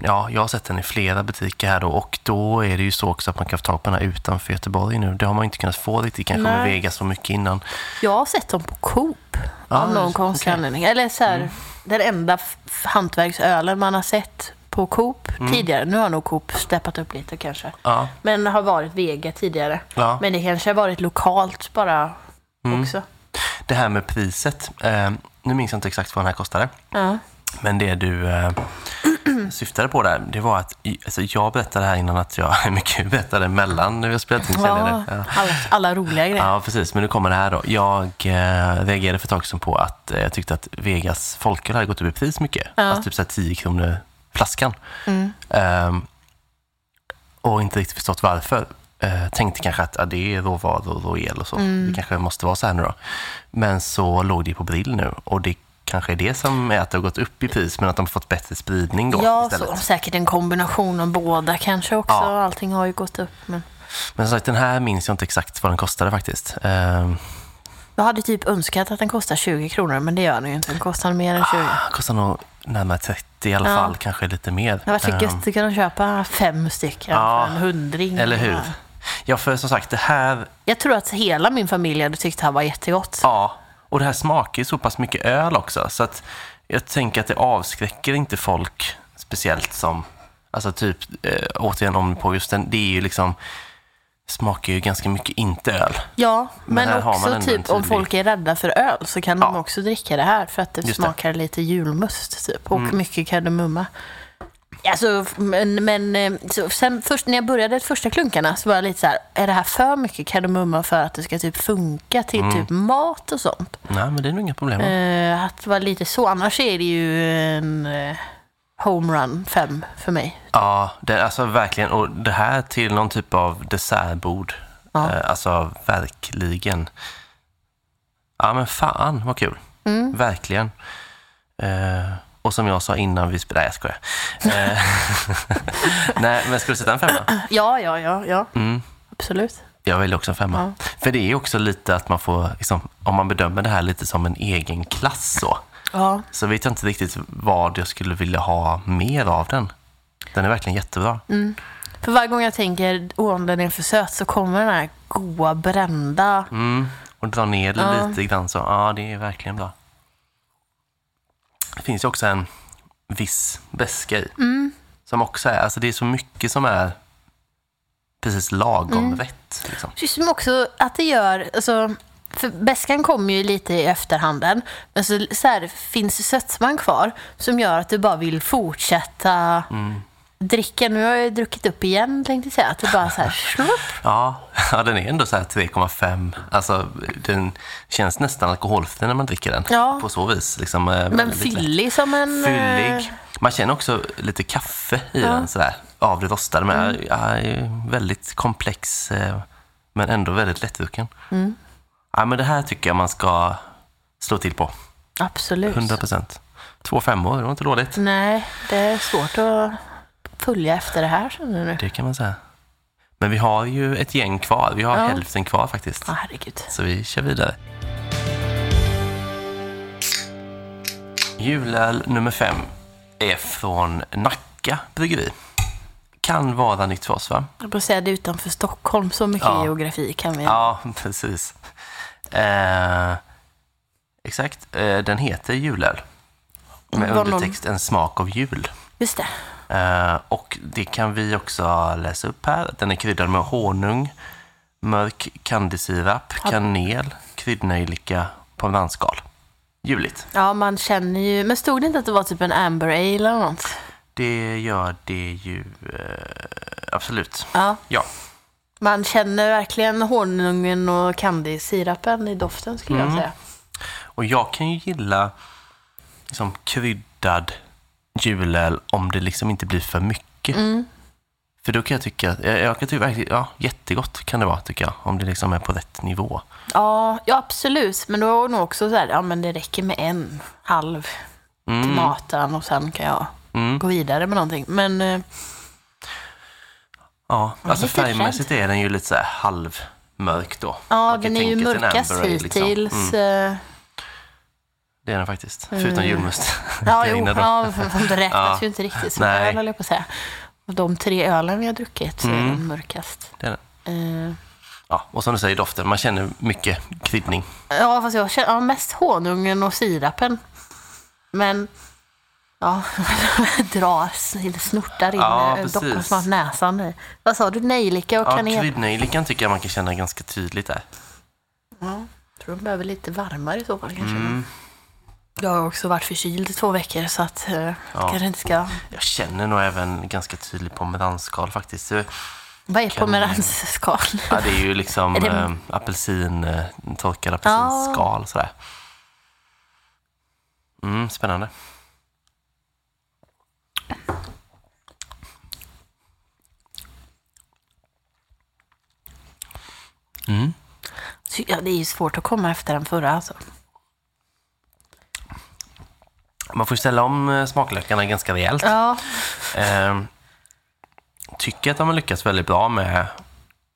ja, jag har sett den i flera butiker här då och då är det ju så också att man kan få tag på den här utanför Göteborg nu. Det har man inte kunnat få riktigt kanske med Nej. Vegas så mycket innan. Jag har sett dem på Coop Ja, av någon konstig anledning. Eller så här, den enda hantverksölen man har sett på Coop tidigare. Nu har nog Coop steppat upp lite kanske. Ja, Men har varit Vega tidigare. ja. Men det kanske har varit lokalt bara också. Det här med priset, eh, nu minns jag inte exakt vad den här kostade. Ja. Men det du eh, syftade på där, det var att alltså jag berättade här innan att jag, mycket berättade mellan när vi har spelat in. Ja, alla, alla roliga grejer. Ja, precis. Men nu kommer det här då. Jag eh, reagerade för ett tag sedan på att eh, jag tyckte att Vegas folköl hade gått upp i pris mycket. Ja. Alltså typ så här 10 kronor flaskan. Mm. Ehm, och inte riktigt förstått varför. Eh, tänkte kanske att ja, det är råvaror och el och så. Mm. Det kanske måste vara så här nu då. Men så låg det på Brill nu och det kanske är det som är att det har gått upp i pris, men att de har fått bättre spridning då Ja, istället. så, säkert en kombination av båda kanske också. Ja. Allting har ju gått upp. Men Men som sagt, den här minns jag inte exakt vad den kostade faktiskt. Ehm, jag hade typ önskat att den kostar 20 kronor, men det gör den ju inte. Den kostar mer än 20. kostar nog närmare 30 i alla Ja. fall, kanske lite mer. Det var så Ehm, gött att kunna köpa fem stycken Ja, för en hundring. Eller hur? Ja, för som sagt, det här Jag tror att hela min familj hade tyckt det här var jättegott. Ja, och det här smakar ju så pass mycket öl också. Så att jag tänker att det avskräcker inte folk speciellt som, alltså typ, eh, återigen om på just den, det är ju liksom, smakar ju ganska mycket inte öl. Ja, Men men, också typ om tydlig- folk är rädda för öl så kan de Ja. också dricka det här för att det Just det. Mm. smakar lite julmust typ och mycket kardemumma. Alltså, men, men eh, så sen först när jag började första klunkarna så var jag lite så här, är det här för mycket kardemumma för att det ska typ funka till Mm. typ mat och sånt? Nej, men det är nog inga problem. Eh, att det var lite så, annars är det ju en eh, homerun fem för mig. Ja, det, alltså verkligen. Och det här till någon typ av dessertbord. Ja. Eh, alltså verkligen. Ja, men fan vad kul. Mm. Verkligen. Eh, och som jag sa innan vi spelade... Nej, jag skojar. Eh, Nej, men ska du sätta en femma? Ja, ja, ja, ja. Mm. absolut. Jag väljer också en femma. För det är också lite att man får, liksom, om man bedömer det här lite som en egen klass så, Ja, så vet jag inte riktigt vad jag skulle vilja ha mer av den. Den är verkligen jättebra. För varje gång jag tänker åh, den är för söt så kommer den här goa brända. Mm. Och dra ner det Ja. lite grann så, ja det är verkligen bra. Det finns ju också en viss beska i. Mm. Som också är, alltså det är så mycket som är precis lagom Mm. rätt. Liksom. Som också att det gör, alltså, för beskan kommer ju lite i efterhanden, men så, så här, finns sötman kvar som gör att du bara vill fortsätta dricka. Nu har jag ju druckit upp igen tänkte jag säga. Att det bara så här. Ja, ja, den är ändå så här 3,5. Alltså, den känns nästan alkoholfri när man dricker den. Ja. På så vis. Liksom, eh, Men väldigt lätt. fyllig som en... eh, Fyllig. Man känner också lite kaffe i Ja. den sådär. Av det rostade med. Mm. Ja, väldigt komplex eh, men ändå väldigt lättdrucken. Mm. Ja, men det här tycker jag man ska slå till på. Absolut. 100 procent. Två femmor, det var inte dåligt. Nej, det är svårt att följa efter det här känner du. Det kan man säga. Men vi har ju ett gäng kvar. Vi har Ja. hälften kvar faktiskt. Herregud. Så vi kör vidare. Julöl nummer fem är från Nacka bryggeri. Kan vara nytt för oss va? Jag får säga det utanför Stockholm. Så mycket Ja. geografi kan vi. Ja, precis. Eh, exakt. Eh, den heter julöl. Med Var någon- undertext En smak av jul. Just det. Eh, och det kan vi också läsa upp här. Den är kryddad med honung, mörk kandisirap, kanel, kryddnejlika vandskal. Juligt. Ja, man känner ju... Men stod det inte att det var typ en amber ale eller något? Det gör det ju eh, absolut. Ja. Ja. Man känner verkligen honungen och kandisirapen i doften skulle Mm. jag säga. Och jag kan ju gilla liksom, kryddad julöl om det liksom inte blir för mycket. Mm. För då kan jag tycka, jag, jag kan tycka ja, jättegott kan det vara tycker jag. Om det liksom är på rätt nivå. Ja, ja, absolut. Men då är nog också så här, ja men det räcker med en halv till Mm. maten och sen kan jag Mm. gå vidare med någonting. Men eh, Ja, alltså färgmässigt är den ju lite så här halvmörk då. ja, den är ju mörkast liksom. hittills. Mm, eh, det är den faktiskt. Förutom julmust. Ja, jo, ja, det räknas Ja. ju inte riktigt som öl, höll jag på att säga. Av de tre ölen vi har druckit så är Mm. den mörkast. Det är den. Eh, Ja, och som du säger doften, man känner mycket kryddning. Ja, fast jag känner ja, mest honungen och sirapen. Men ja, dras, eller snortar in Ja, ja, precis. dockar snart näsan i. Vad sa du? Nejlika och Ja, kanel? kryddnejlikan tycker jag man kan känna ganska tydligt där. Ja, tror de behöver lite varmare i så fall kanske. Mm. Jag har också varit förkyld i två veckor så att eh, kanske inte ska... Jag känner nog även ganska tydligt på medanskal faktiskt. Så, Vad är Kan- pomeranskal? Ja, det är ju liksom Är det- eh, apelsin, eh, torkad apelsinskal sådär. Mm, spännande. Mm. Ja, det är ju svårt att komma efter den förra alltså. Man får ställa om eh, smaklökarna ganska rejält. Ja. Eh, tycker att de har lyckats väldigt bra med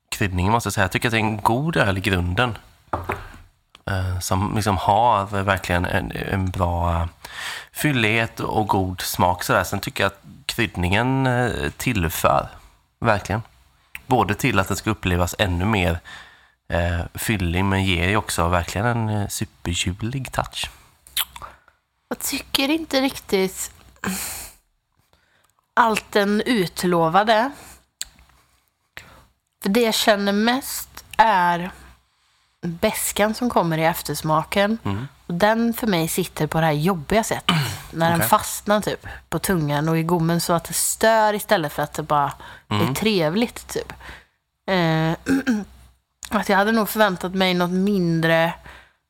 kryddningen måste jag säga. Jag tycker att det är en god öl i grunden. Eh, som liksom har verkligen en, en bra fyllighet och god smak. Sådär. Sen tycker jag att kryddningen eh, tillför, verkligen. Både till att den ska upplevas ännu mer eh, fyllig, men ger ju också verkligen en eh, superjulig touch. Jag tycker inte riktigt allt den utlovade. För det jag känner mest är bäskan som kommer i eftersmaken. Mm. Och den för mig sitter på det här jobbiga sättet. När den Okej. fastnar typ på tungan och i gommen så att det stör istället för att det bara Mm. är trevligt typ. Eh, att jag hade nog förväntat mig något mindre,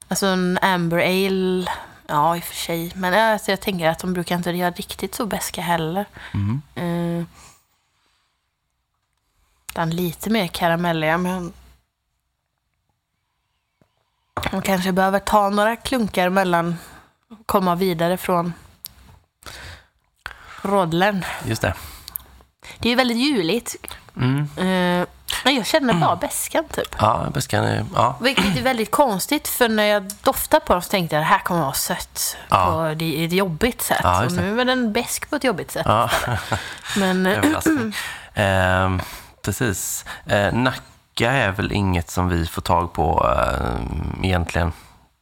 alltså en amber ale. Ja, i och för sig. Men ja, alltså, jag tänker att de brukar inte göra riktigt så bäska heller. Mm. Eh, den lite mer karamelliga, men man kanske behöver ta några klunkar mellan och komma vidare från rodlen. Just det. Det är väldigt juligt, Mm. eh, men jag känner bara bäskan typ. Ja, bäskan är... Ja. Vilket är väldigt konstigt, för när jag doftade på den så tänkte jag det här kommer att vara sött Ja. på ett jobbigt sätt. Ja, och nu är den bäsk på ett jobbigt sätt. ja. Men eh, precis. Eh, Nacka är väl inget som vi får tag på eh, egentligen.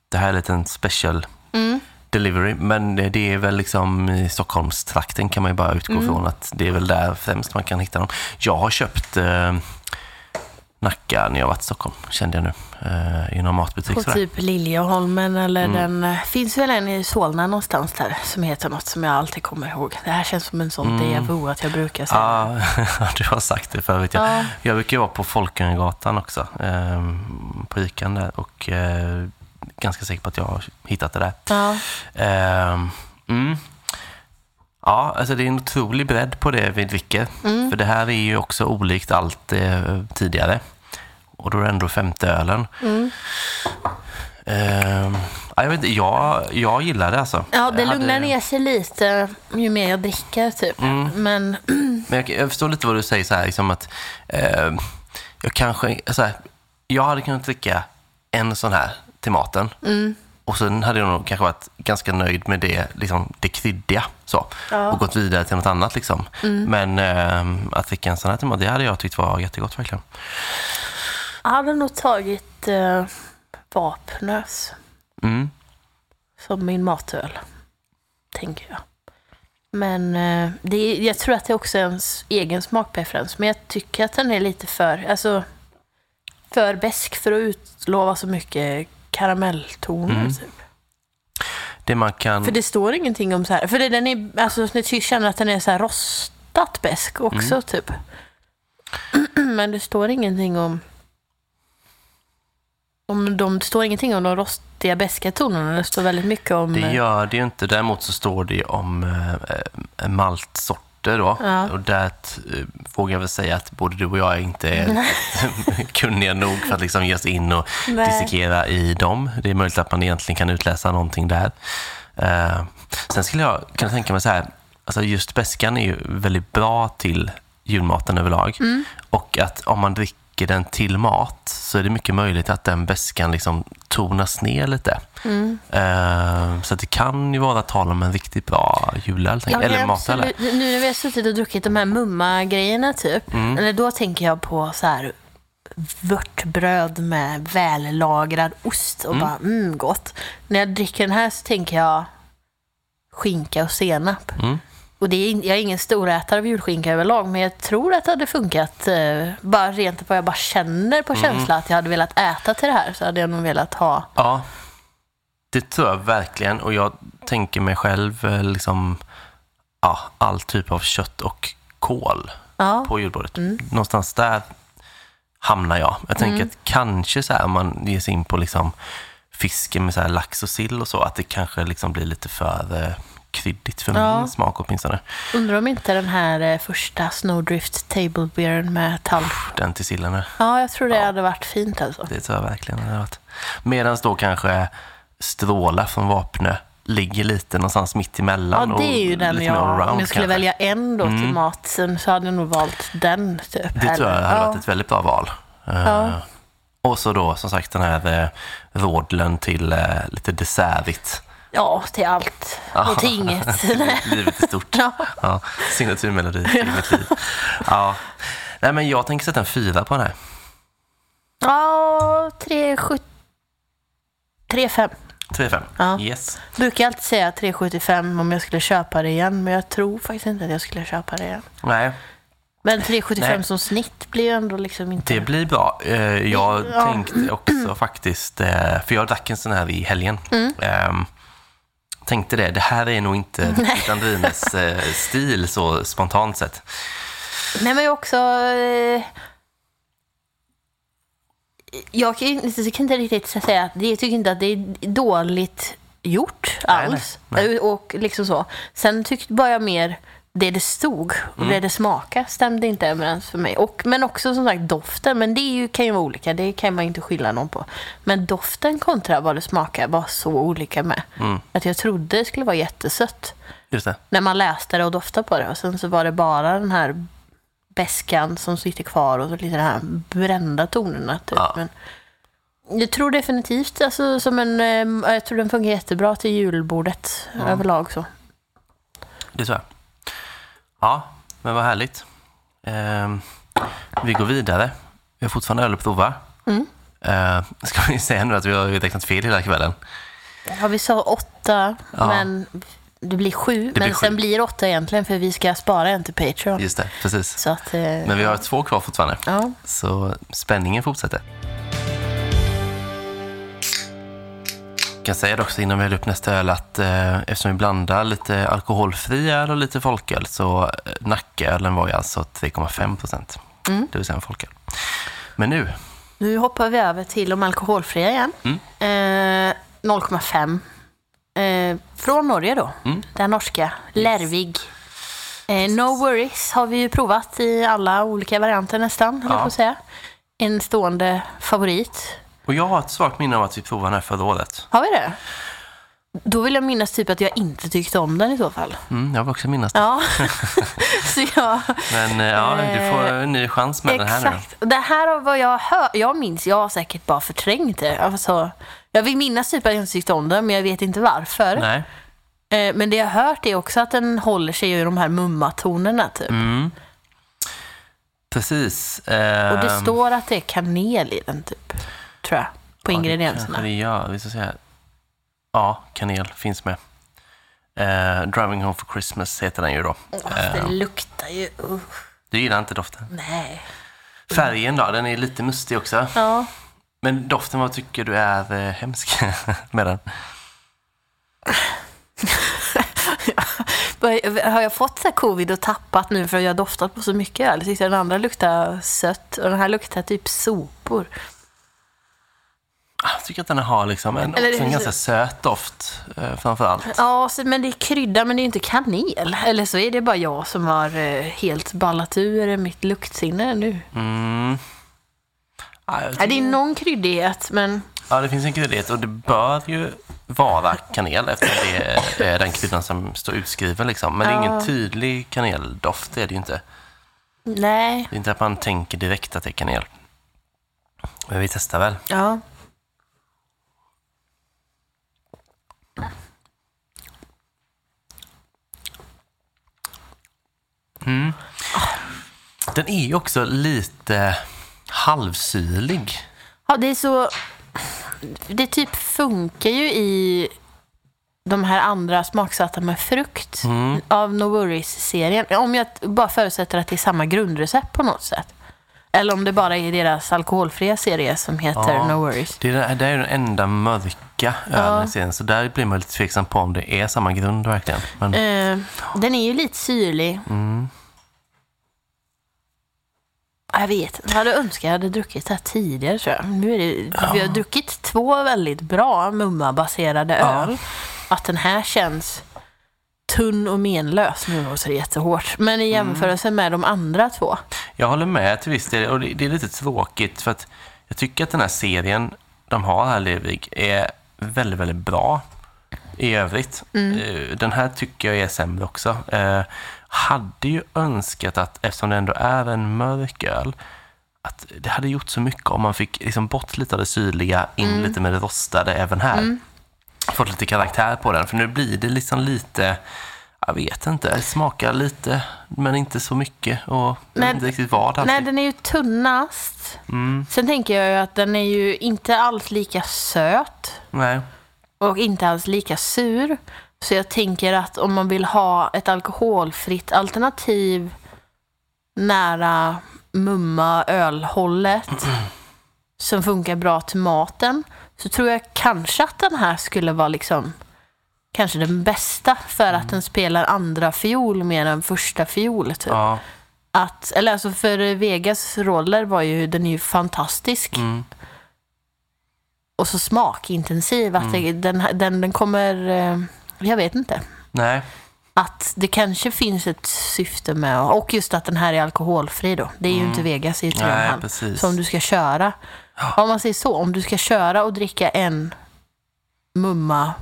Det här är lite en special mm, delivery, men det det är väl liksom i Stockholmstrakten kan man ju bara utgå Mm. från att det är väl där främst man kan hitta dem. Jag har köpt eh, Nacka när jag varit i Stockholm, kände jag nu, eh, i någon matbutik. på typ Liljeholmen eller Mm. den... eh, Finns väl en i Solna någonstans där som heter något som jag alltid kommer ihåg. Det här känns som en sån Mm. déjà att jag brukar säga. Ja, du har sagt det förut. Jag, Ja. jag brukar vara på Folkungagatan också, eh, på Ican där och eh, ganska säker på att jag har hittat det där. Ja. Ehm, mm. Ja, alltså det är en otrolig bredd på det vi dricker. Mm. För det här är ju också olikt allt eh, tidigare. Och då är det ändå femte ölen. Mm. Ja, jag, vet jag, jag gillar det alltså. ja, det Jag hade- lugnar ner sig lite ju mer jag dricker typ. Mm. Men Men jag, jag förstår lite vad du säger så här, liksom att eh, jag kanske, så här, jag hade kunnat dricka en sån här till maten. mm, Och sen hade jag nog kanske varit ganska nöjd med det, liksom, det kryddiga. Så, Ja. Mm. Och gått vidare till något annat. Liksom. Men eh, att dricka en sån här till mat, det hade jag tyckt var jättegott verkligen. Jag hade nog tagit uh, Vapnös Mm. som min matöl. Tänker jag. Men eh, det är, jag tror att det också är ens egen smakpreferens. Men jag tycker att den är lite för, alltså, för besk för att utlova så mycket karamelltoner. Mm. Typ. Det man kan... För det står ingenting om så här. För det, den är, alltså, jag känner att den är så här rostat besk också Mm. typ. Men det står ingenting om... om de, står ingenting om de rostiga beska tonerna. Det står väldigt mycket om... Det eh, gör det ju inte. Däremot så står det om äh, maltsorter då. Ja. Och där vågar jag väl säga att både du och jag inte är kunniga nog för att liksom ge oss in och Nej. dissekera i dem. Det är möjligt att man egentligen kan utläsa någonting där. Eh, sen skulle jag kunna tänka mig så här, alltså just beskan är ju väldigt bra till julmaten överlag. Mm. Och att om man dricker den till mat så är det mycket möjligt att den beskan liksom tonas ner lite. Mm. Eh, så det kan ju vara tal om en riktigt bra julöl, Ja, eller matöl. Nu när vi har suttit och druckit de här mumma-grejerna typ. Mm. Eller då tänker jag på så här vörtbröd med vällagrad ost och Mm. bara mm gott. När jag dricker den här så tänker jag skinka och senap. Mm. Och det är, jag är ingen storätare av julskinka överlag, men jag tror att det hade funkat. Eh, bara rent vad jag bara känner på Mm. känsla att jag hade velat äta till det här så hade jag nog velat ha. Ja, det tror jag verkligen. Och jag tänker mig själv eh, liksom, ja, all typ av kött och kål Ja, på julbordet. Mm. Någonstans där hamnar jag. Jag tänker Mm. att kanske så här, om man ger sig in på liksom fiske med så här lax och sill och så, att det kanske liksom blir lite för kryddigt för Ja. min smak åtminstone. undrar om inte den här eh, första Snowdrift Table Beeren med tall. Den till sillen. är- Ja, jag tror det Ja. hade varit fint alltså. Det tror jag verkligen hade varit. Medan då kanske Stråla från Vapnö ligger lite någonstans mitt emellan. Ja, det är ju den jag... Om jag skulle kanske. välja en då till Mm. maten så hade jag nog valt den. Typ, Det tror jag hade ja. varit ett väldigt bra val. Eh, Ja. Och så då som sagt den här eh, rådlen till eh, lite dessertigt. Ja, till allt och till inget. Livet är stort. Ja. Ja, signaturmelodi till mitt liv. Ja. Nej, men jag tänker sätta en fyra på den här. Ja, 3,7... 3,5. 3-5. Ja. Yes. Brukar alltid säga 3,75 om jag skulle köpa det igen, men jag tror faktiskt inte att jag skulle köpa det igen. Nej, Men 3,75 Nej. som snitt blir ju ändå liksom inte... det blir bra. Eh, Jag Ja. tänkte också faktiskt, eh, för jag drack en sån här i helgen. Mm. Tänkte det, det här är nog inte riktigt Andrines eh, stil så spontant sett. Nej, men jag också... Eh, jag kan, jag kan inte riktigt säga att det, jag tycker inte att det är dåligt gjort Nej, alls. nej, nej. Och liksom så. Sen tyckte bara jag mer det det stod och Mm. det det smakade stämde inte överens för mig. Och, men också som sagt doften, men det är ju, kan ju vara olika. Det kan man ju inte skylla någon på. Men doften kontra vad det smakar var så olika med. Mm. Att jag trodde det skulle vara jättesött när man läste det och doftade på det. Och sen så var det bara den här beskan som sitter kvar och så lite de här brända tonerna. Typ. Ja. Men jag tror definitivt, alltså, som en, eh, jag tror den fungerar jättebra till julbordet överlag. Så. Det tror jag. Ja, men vad härligt. Ehm, vi går vidare. Vi har fortfarande öl att prova. Mm. Eh, ska vi säga nu att vi har räknat fel hela kvällen? Ja, vi sa åtta, Ja. men det blir sju. blir men sju. sen blir det åtta egentligen, för vi ska spara en till Patreon. Just det, precis. Så att, eh, Men vi har två kvar fortfarande. ja. Så spänningen fortsätter. Kan säga det också innan vi häller upp nästa öl att eh, eftersom vi blandar lite alkoholfri öl och lite folköl så eh, Nackaölen var ju alltså 3,5 procent. Mm. Det vill säga en folköl. Men nu, Nu hoppar vi över till de alkoholfria igen. Mm. Eh, 0,5. Eh, från Norge då. Mm. Den norska. Lervig. Eh, no worries har vi ju provat i alla olika varianter nästan. Ja. jag får säga. En stående favorit. Och jag har ett svagt minne av att vi provade den här förra året. Har vi det? Då vill jag minnas typ att jag inte tyckte om den i så fall. Mm, jag vill också minnas det. Ja, så jag... Men eh, ja, du får en ny chans med den här nu. Exakt. Det här har vad jag hör. Jag minns, jag har säkert bara förträngt det. Alltså, jag vill minnas typ att jag inte tyckte om den, men jag vet inte varför. Nej. Eh, Men det jag har hört är också att den håller sig i de här mumma-tonerna typ. Mm. Precis. Och det Ehm, står att det är kanel i den typ. Tror jag. På Ja, ingredienserna. Det gör. Vi ska här. Ja, kanel finns med. Eh, Driving Home for Christmas heter den ju då. Eh, det luktar ju... Uh, du gillar inte doften? nej. Färgen då, den är lite mustig också. Ja. Men doften, vad tycker du är eh, hemsk med den? Har jag fått så här covid och tappat nu för att jag har doftat på så mycket öl? Jag tyckte den andra luktar sött och den här luktar typ sopor. Jag tycker att den har liksom en, Eller också en ganska söt doft eh, framför allt. Ja, men det är krydda men det är inte kanel. Eller så är det bara jag som har eh, helt ballat ur mitt luktsinne nu. Mm. Ja, Nej, det tycker- är någon kryddighet men Ja, det finns en kryddighet och det bör ju vara kanel eftersom det är den kryddan som står utskriven. Liksom. Men det är ingen Ja. tydlig kaneldoft, det är det ju inte. nej. Det är inte att man tänker direkt att det är kanel. Men vi testar väl. Ja. Den är ju också lite halvsyrlig. ja, det är så... Det typ funkar ju i de här andra smaksatta med frukt av No Worries-serien. Om jag bara förutsätter att det är samma grundrecept på något sätt. Eller om det bara är deras alkoholfria serie som heter Ja. No Worries. Det är, det är ju den enda mörka ölen i serien, så där blir man lite tveksam på om det är samma grund verkligen. Men Eh, den är ju lite syrlig. Mm. Jag vet Jag hade önskat att jag hade druckit det här tidigare tror jag. Nu är det, Vi har druckit två väldigt bra mumma-baserade Ja. öl. Att den här känns tunn och menlös. Nu låter det jättehårt. Men i Mm. jämförelse med de andra två. jag håller med till viss del och det, det är lite tråkigt för att jag tycker att den här serien de har här Levig är väldigt, väldigt bra. i övrigt. Mm. Eh, Den här tycker jag är sämre också. Hade ju önskat att, eftersom det ändå är en mörk öl, att det hade gjort så mycket om man fick liksom bort lite av det syrliga, in Mm. lite med det rostade även här. Fått lite karaktär på den, för nu blir det liksom lite, jag vet inte, det smakar lite men inte så mycket och Nej, inte riktigt vad alltid. Nej, den är ju tunnast. Mm, Sen tänker jag ju att den är ju inte alls lika söt nej. och inte alls lika sur. Så jag tänker att om man vill ha ett alkoholfritt alternativ nära mumma ölhållet som funkar bra till maten så tror jag kanske att den här skulle vara liksom kanske den bästa för att den spelar andra fiol mer än första fiol. Typ. Ja, Att, eller alltså för Vegas roller var ju, den är ju fantastisk. mm, Och så smakintensiv. Att det, den, den, den kommer, eh, jag vet inte. nej. Att det kanske finns ett syfte med, och just att den här är alkoholfri då. Det är ju inte Vegas, Mm. Nej, 3,5. precis. Så om du ska köra, om man säger så, om du ska köra och dricka en mumma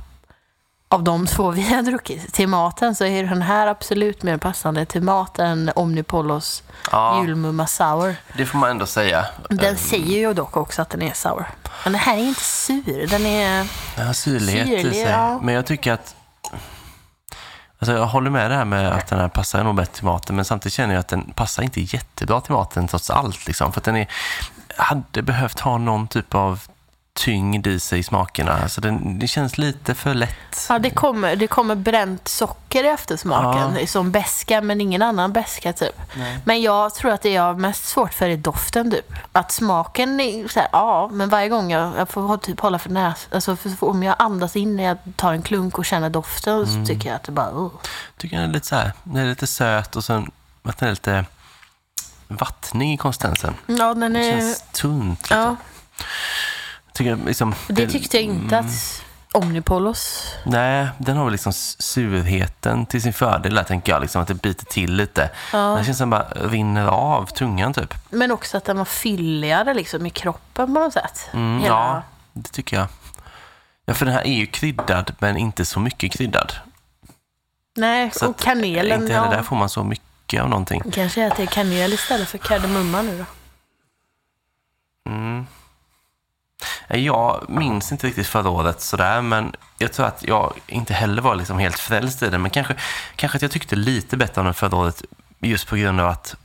av de två vi har druckit till maten så är den här absolut mer passande till mat än Omnipolos Ja, julmumma sour. det får man ändå säga. Den säger ju dock också att den är sour. Men den här är inte sur. Den är... Ja, syrlighet i Syrlig, sig. ja. Men jag tycker att... Alltså jag håller med det här med att den här passar nog bättre till maten, men samtidigt känner jag att den passar inte jättebra till maten trots allt. Liksom, för att den är, hade behövt ha någon typ av tyngd i sig i smakerna. Alltså den, det känns lite för lätt. Ja, det kommer, det kommer bränt socker i eftersmaken. Som beska, men ingen annan beska typ. Men jag tror att det jag har mest svårt för är doften typ. Att smaken är så här, ja, men varje gång jag, jag får typ hålla för näs, alltså för, om jag andas in när jag tar en klunk och känner doften så tycker jag att det bara, uh. tycker den är lite så här, den är lite söt och sen att den är lite vattnig i konsistensen. Ja, den Det är... känns tunt. Liksom. Ja, Tycker liksom, det tyckte jag inte Mm. att Omnipolos... Nej, den har väl liksom surheten till sin fördel där, tänker jag. Liksom, att det biter till lite. Ja. Det känns som bara rinner av tungan typ. Men också att den var fylligare liksom i kroppen på något sätt. Mm, Hela- Ja, det tycker jag. Ja, för den här är ju kryddad, men inte så mycket kryddad. Nej, Så och att, kanelen. Inte heller ja. där får man så mycket av någonting. Kanske att det är kanel istället för kardemumma nu då. Mm. Jag minns inte riktigt förra året sådär, men jag tror att jag inte heller var liksom helt frälst i den. Men kanske, kanske att jag tyckte lite bättre om den förra året just på grund av att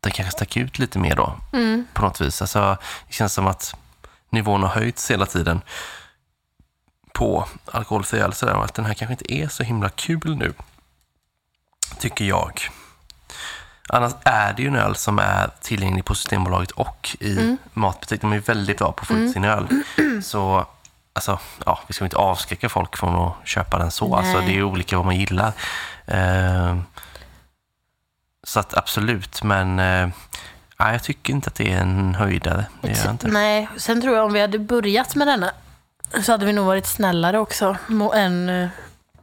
den kanske stack ut lite mer då. Mm. På något vis. Alltså, det känns som att nivån har höjts hela tiden på alkoholfri öl. sådär, och Att den här kanske inte är så himla kul nu, tycker jag. Annars är det ju en öl som är tillgänglig på Systembolaget och i Mm. matbutik. De är väldigt bra på att få ut sin öl. Så alltså, ja, vi ska inte avskräcka folk från att köpa den så. Alltså, det är olika vad man gillar. Eh, så att absolut, men eh, nej, jag tycker inte att det är en höjdare. Det gör jag inte. Nej, sen tror jag om vi hade börjat med denna så hade vi nog varit snällare också. Än eh,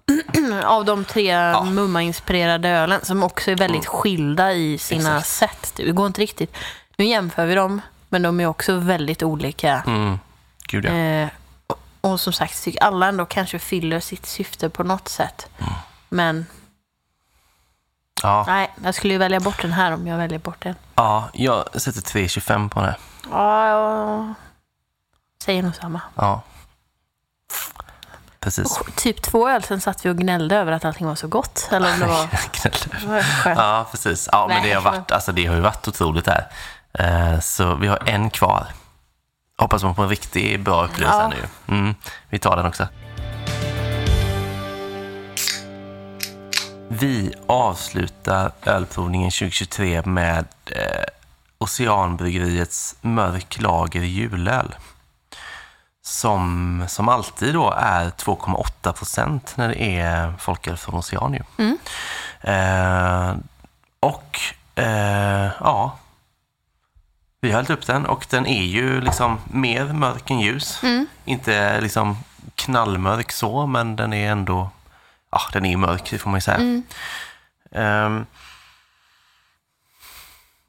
av de tre mumma-inspirerade ölen som också är väldigt skilda i sina Mm. Exakt. sätt. Det går inte riktigt. Nu jämför vi dem, men de är också väldigt olika. Mm. Gud ja. Eh, och, och som sagt, alla ändå kanske fyller sitt syfte på något sätt. Mm. Men Ja, nej, jag skulle ju välja bort den här om jag väljer bort den. ja, jag sätter 3,25 på den här. Ja, jag säger nog samma. Ja. Precis. Och typ två öl sen satt vi och gnällde över att allting var så gott. Eller om det var... Skönt. Ja, precis. Ja, men det har, varit, alltså, det har ju varit otroligt här. Eh, Så vi har en kvar. Hoppas man på en riktigt bra upplevelse Ja. nu. Mm, vi tar den också. Vi avslutar ölprovningen 2023 med eh, Oceanbryggeriets Mörk Lager julöl. Som, som alltid då är 2,8 procent när det är folköl från Ocean. Ju. Eh, och eh, ja, vi har hällt upp den och den är ju liksom mer mörk än ljus. Inte liksom knallmörk så, men den är ändå, ja den är mörk, det får man ju säga. Ehm,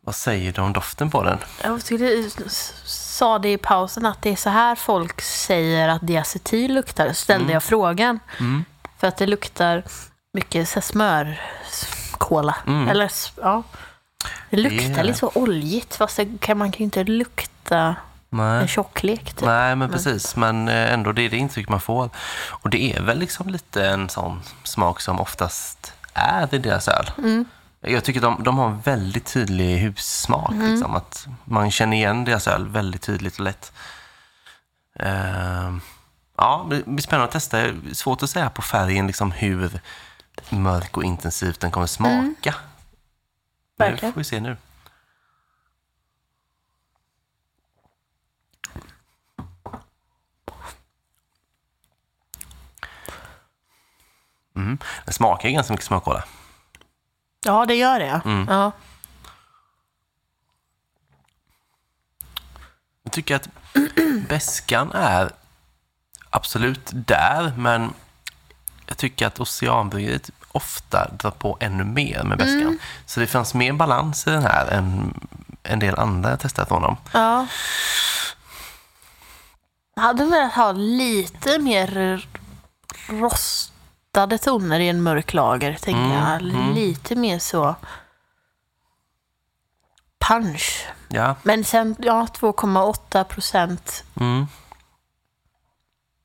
vad säger du om doften på den? Jag tyckte, du s- sa det i pausen att det är så här folk säger att diacetyl luktar. Ställde jag frågan. För att det luktar mycket så smörkola. Mm. Eller ja. Det luktar är- lite så oljigt fast kan, man kan ju inte lukta en Nej. tjocklek. Typ. Nej, men precis. Men eh, ändå, det är det intryck man får. Och det är väl liksom lite en sån smak som oftast är i deras öl. Mm. Jag tycker de, de har en väldigt tydlig hussmak. Mm. Liksom, att man känner igen deras öl väldigt tydligt och lätt. Ehm, ja, det blir spännande att testa. Svårt att säga på färgen liksom hur mörk och intensivt den kommer smaka. Men Det Mm. Verkligen. får vi se nu. Mm. Den smakar ganska mycket smörkola. Ja, det gör det. Mm. Ja. Jag tycker att bäskan är absolut där, men jag tycker att Oceanbryggeriet ofta drar på ännu mer med bäskan. Mm. Så det fanns mer balans i den här än en del andra jag testat från dem. ja. Jag hade velat ha lite mer rostade toner i en mörk lager, tänker Mm, jag. mm. Lite mer så punch. Ja, Men sen, ja, 2,8 procent. mm.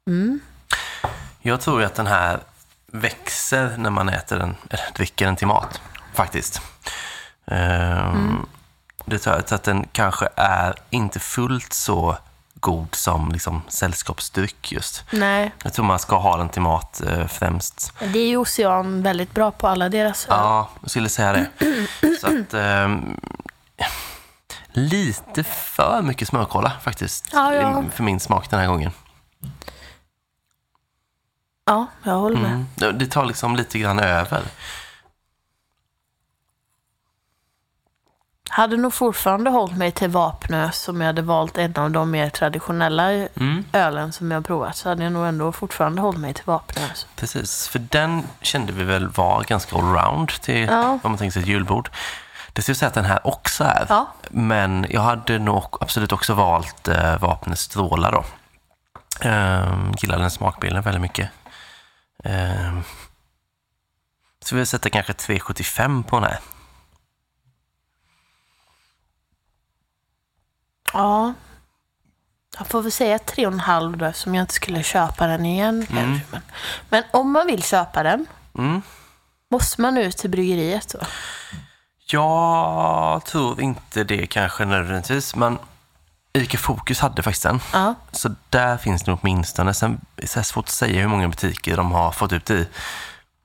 Mm. Jag tror ju att den här växer när man äter den, eller dricker den till mat, faktiskt. Ehm, Det tror jag, så att den kanske är inte fullt så god som liksom sällskapsdryck just. Nej, Jag tror man ska ha den till mat eh, främst. det är ju Ocean väldigt bra på alla deras öl. Ja, jag skulle säga det. Så att, ehm, lite för mycket smörkola faktiskt, Ja, ja. för min smak den här gången. Ja, jag håller med. Mm. Det- Det tar liksom lite grann över. Hade nog fortfarande hållit mig till Vapnös om jag hade valt en av de mer traditionella Mm. ölen som jag provat. Så hade jag nog ändå fortfarande hållit mig till Vapnös. Precis, för den kände vi väl var ganska allround till Ja. om man tänker sig ett julbord. Det jag säga att den här också är. Ja. Men jag hade nog absolut också valt eh, vapnets strålar då. Ehm, gillar den smakbilden väldigt mycket. Ehm, så vi sätter kanske 3,75 på den här. Ja. Jag får väl säga tre och en halv då eftersom jag inte skulle köpa den igen. kanske. Men, men om man vill köpa den, Mm. måste man ut till bryggeriet då? Jag tror inte det kanske nödvändigtvis, men Ica Fokus hade faktiskt den. Ja. Så där finns det åtminstone. Sen är det så här svårt att säga hur många butiker de har fått ut det i.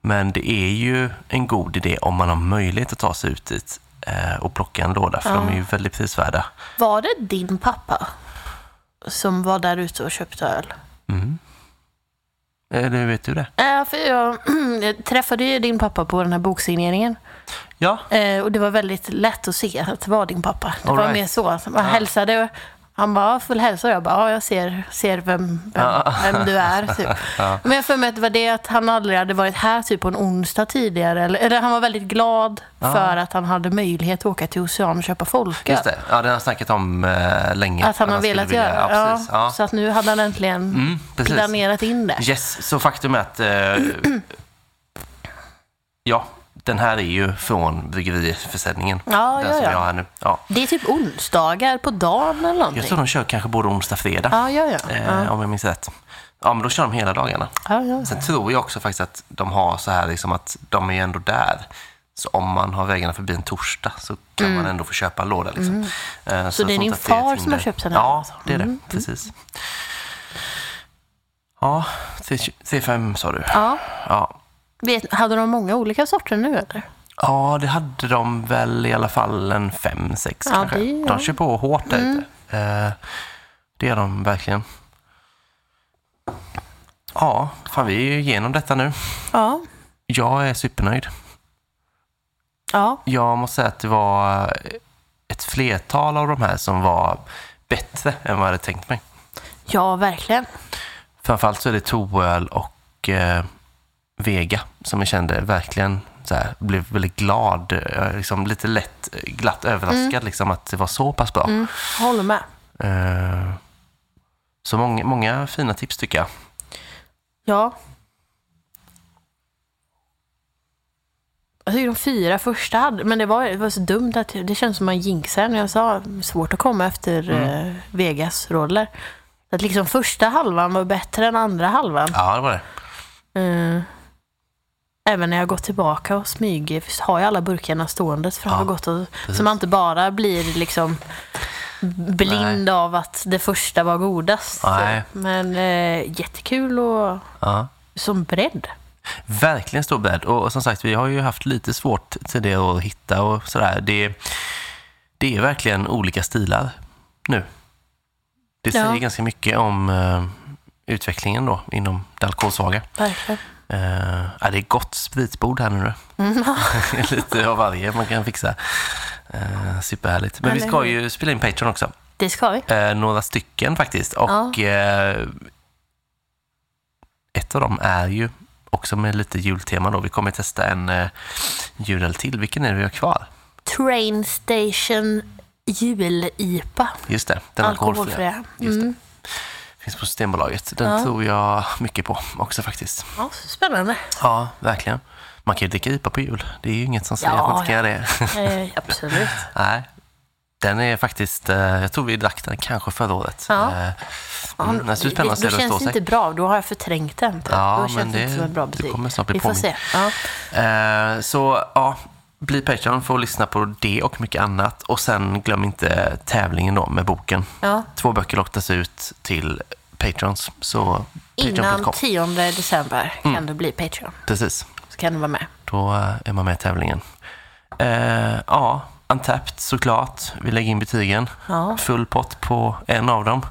Men det är ju en god idé om man har möjlighet att ta sig ut dit och plocka en låda, för de är ju väldigt prisvärda. Var det din pappa som var där ute och köpte öl? Mm. Eller hur vet du det? Ja, för jag, jag träffade ju din pappa på den här boksigneringen. Ja, Eh, och det var väldigt lätt att se att det var din pappa. Det All var right. mer så. Man hälsade. Han bara, "Ja, full hälsa. Jag bara, ja, jag ser, ser vem, vem, vem du är. Typ. Men jag för mig att det var det att han aldrig hade varit här typ på en onsdag tidigare. Eller, eller han var väldigt glad för att han hade möjlighet att åka till Ocean och köpa folköl. just det. Ja, det har han snackat om eh, länge. Att han har velat vilja- göra Ja, ja. Så att nu hade han äntligen Mm, precis. planerat in det. Yes, så faktum är att eh, ja, den här är ju från bryggeriförsäljningen. Ja, den ja, som ja. jag har nu. Ja. Det är typ onsdagar på dagen eller någonting. Jag tror de kör kanske både onsdag och fredag, Ja, ja, ja. eh, om jag minns rätt. Ja, men då kör de hela dagarna. ja, ja. Sen tror jag också faktiskt att de har så här liksom att de är ändå där. Så om man har vägarna förbi en torsdag så kan man ändå få köpa en låda. Liksom. Eh, Mm. Så det är din far som har köpt den här Ja, alltså? det är det. Mm. Precis. Ja, C5 sa du. ja. Ja. Vet, hade de många olika sorter nu eller? Ja, det hade de väl i alla fall en fem, sex Ja, kanske. det- ja. De kör på hårt där ute. Eh, det gör de verkligen. Ja, fan vi är ju igenom detta nu. Ja. Jag är supernöjd. Ja. Jag måste säga att det var ett flertal av de här som var bättre än vad jag hade tänkt mig. Ja, verkligen. Framförallt så är det Toöl och eh, Vega som jag kände verkligen så här, blev väldigt glad, eh, liksom lite lätt eh, glatt överraskad liksom att det var så pass bra. Mm. Håller med. Eh, så många, många fina tips tycker jag. Ja. Jag tycker de fyra första hade, men det var, det var så dumt att det känns som man jinxar när jag sa svårt att komma efter Mm. eh, Vegas-roller. Att liksom första halvan var bättre än andra halvan. Ja, det var det. Eh, även när jag gått tillbaka och smyger har jag alla burkarna ståendes för Ja, gått och, precis. så man inte bara blir liksom blind av att det första var godast. Nej. Men eh, jättekul och Ja. som bredd. Verkligen stor bredd. Och, och som sagt, vi har ju haft lite svårt till det att hitta och sådär. Det, det är verkligen olika stilar nu. Det säger Ja. ganska mycket om eh, utvecklingen då inom det alkoholsvaga. Verkligen. Uh, ja, det är gott spritbord här nu. Mm, Lite av varje man kan fixa. Uh, superhärligt. Men vi ska hur? ju spela in Patreon också. Det ska vi. Eh, några stycken faktiskt. Och eh, ett av dem är ju också med lite jultema då. Vi kommer testa en uh, julöl till. Vilken är det vi har kvar? Train Station jul-IPA. Just det, den alkoholfria. Alkoholfria. Just det. Finns på Systembolaget. Den Ja. tror jag mycket på också faktiskt. Ja, spännande. Ja, verkligen. Man kan ju dricka IPA på jul. Det är ju inget som säger Ja, att man inte kan göra det. Eh, absolut. Nej. Den är faktiskt, eh, jag tror vi drack den kanske förra året. Ja. Eh, Ja, Mm, det så spännande att se då det känns det inte bra. Då har jag förträngt den. typ. Ja, då men känns det inte det- som ett bra betyg. kommer snart bli Vi får påmind. se. Ja. Eh, Så ja, bli Patreon för att lyssna på det och mycket annat. Och sen glöm inte tävlingen då med boken. Ja. Två böcker lottas ut till Patrons. Så Innan patreon.com. 10 december Mm. kan du bli Patreon. Precis, Så kan du vara med. då eh, är man med i tävlingen. Eh, ja, Untapped såklart. Vi lägger in betygen. Ja, Full pott på en av dem.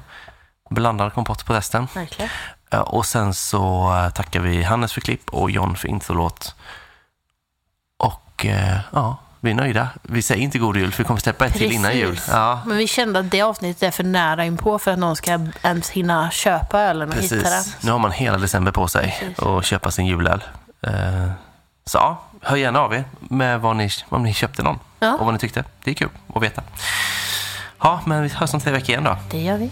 Blandad kompott på resten. verkligen. Ja, och sen så eh, tackar vi Hannes för klipp och John för introlåt. Och eh, ja, vi är nöjda. Vi säger inte god jul för vi kommer släppa ett till innan jul. Precis. Ja, Men vi kände att det avsnittet är för nära inpå för att någon ska ens hinna köpa ölen och hitta den. precis. Nu har man hela december på sig Precis. att köpa sin julöl. Eh, så ja, hör gärna av er med vad ni, om ni köpte någon Ja. och vad ni tyckte. Det är kul att veta. Ja, men vi hörs om tre veckor igen då. Det gör vi.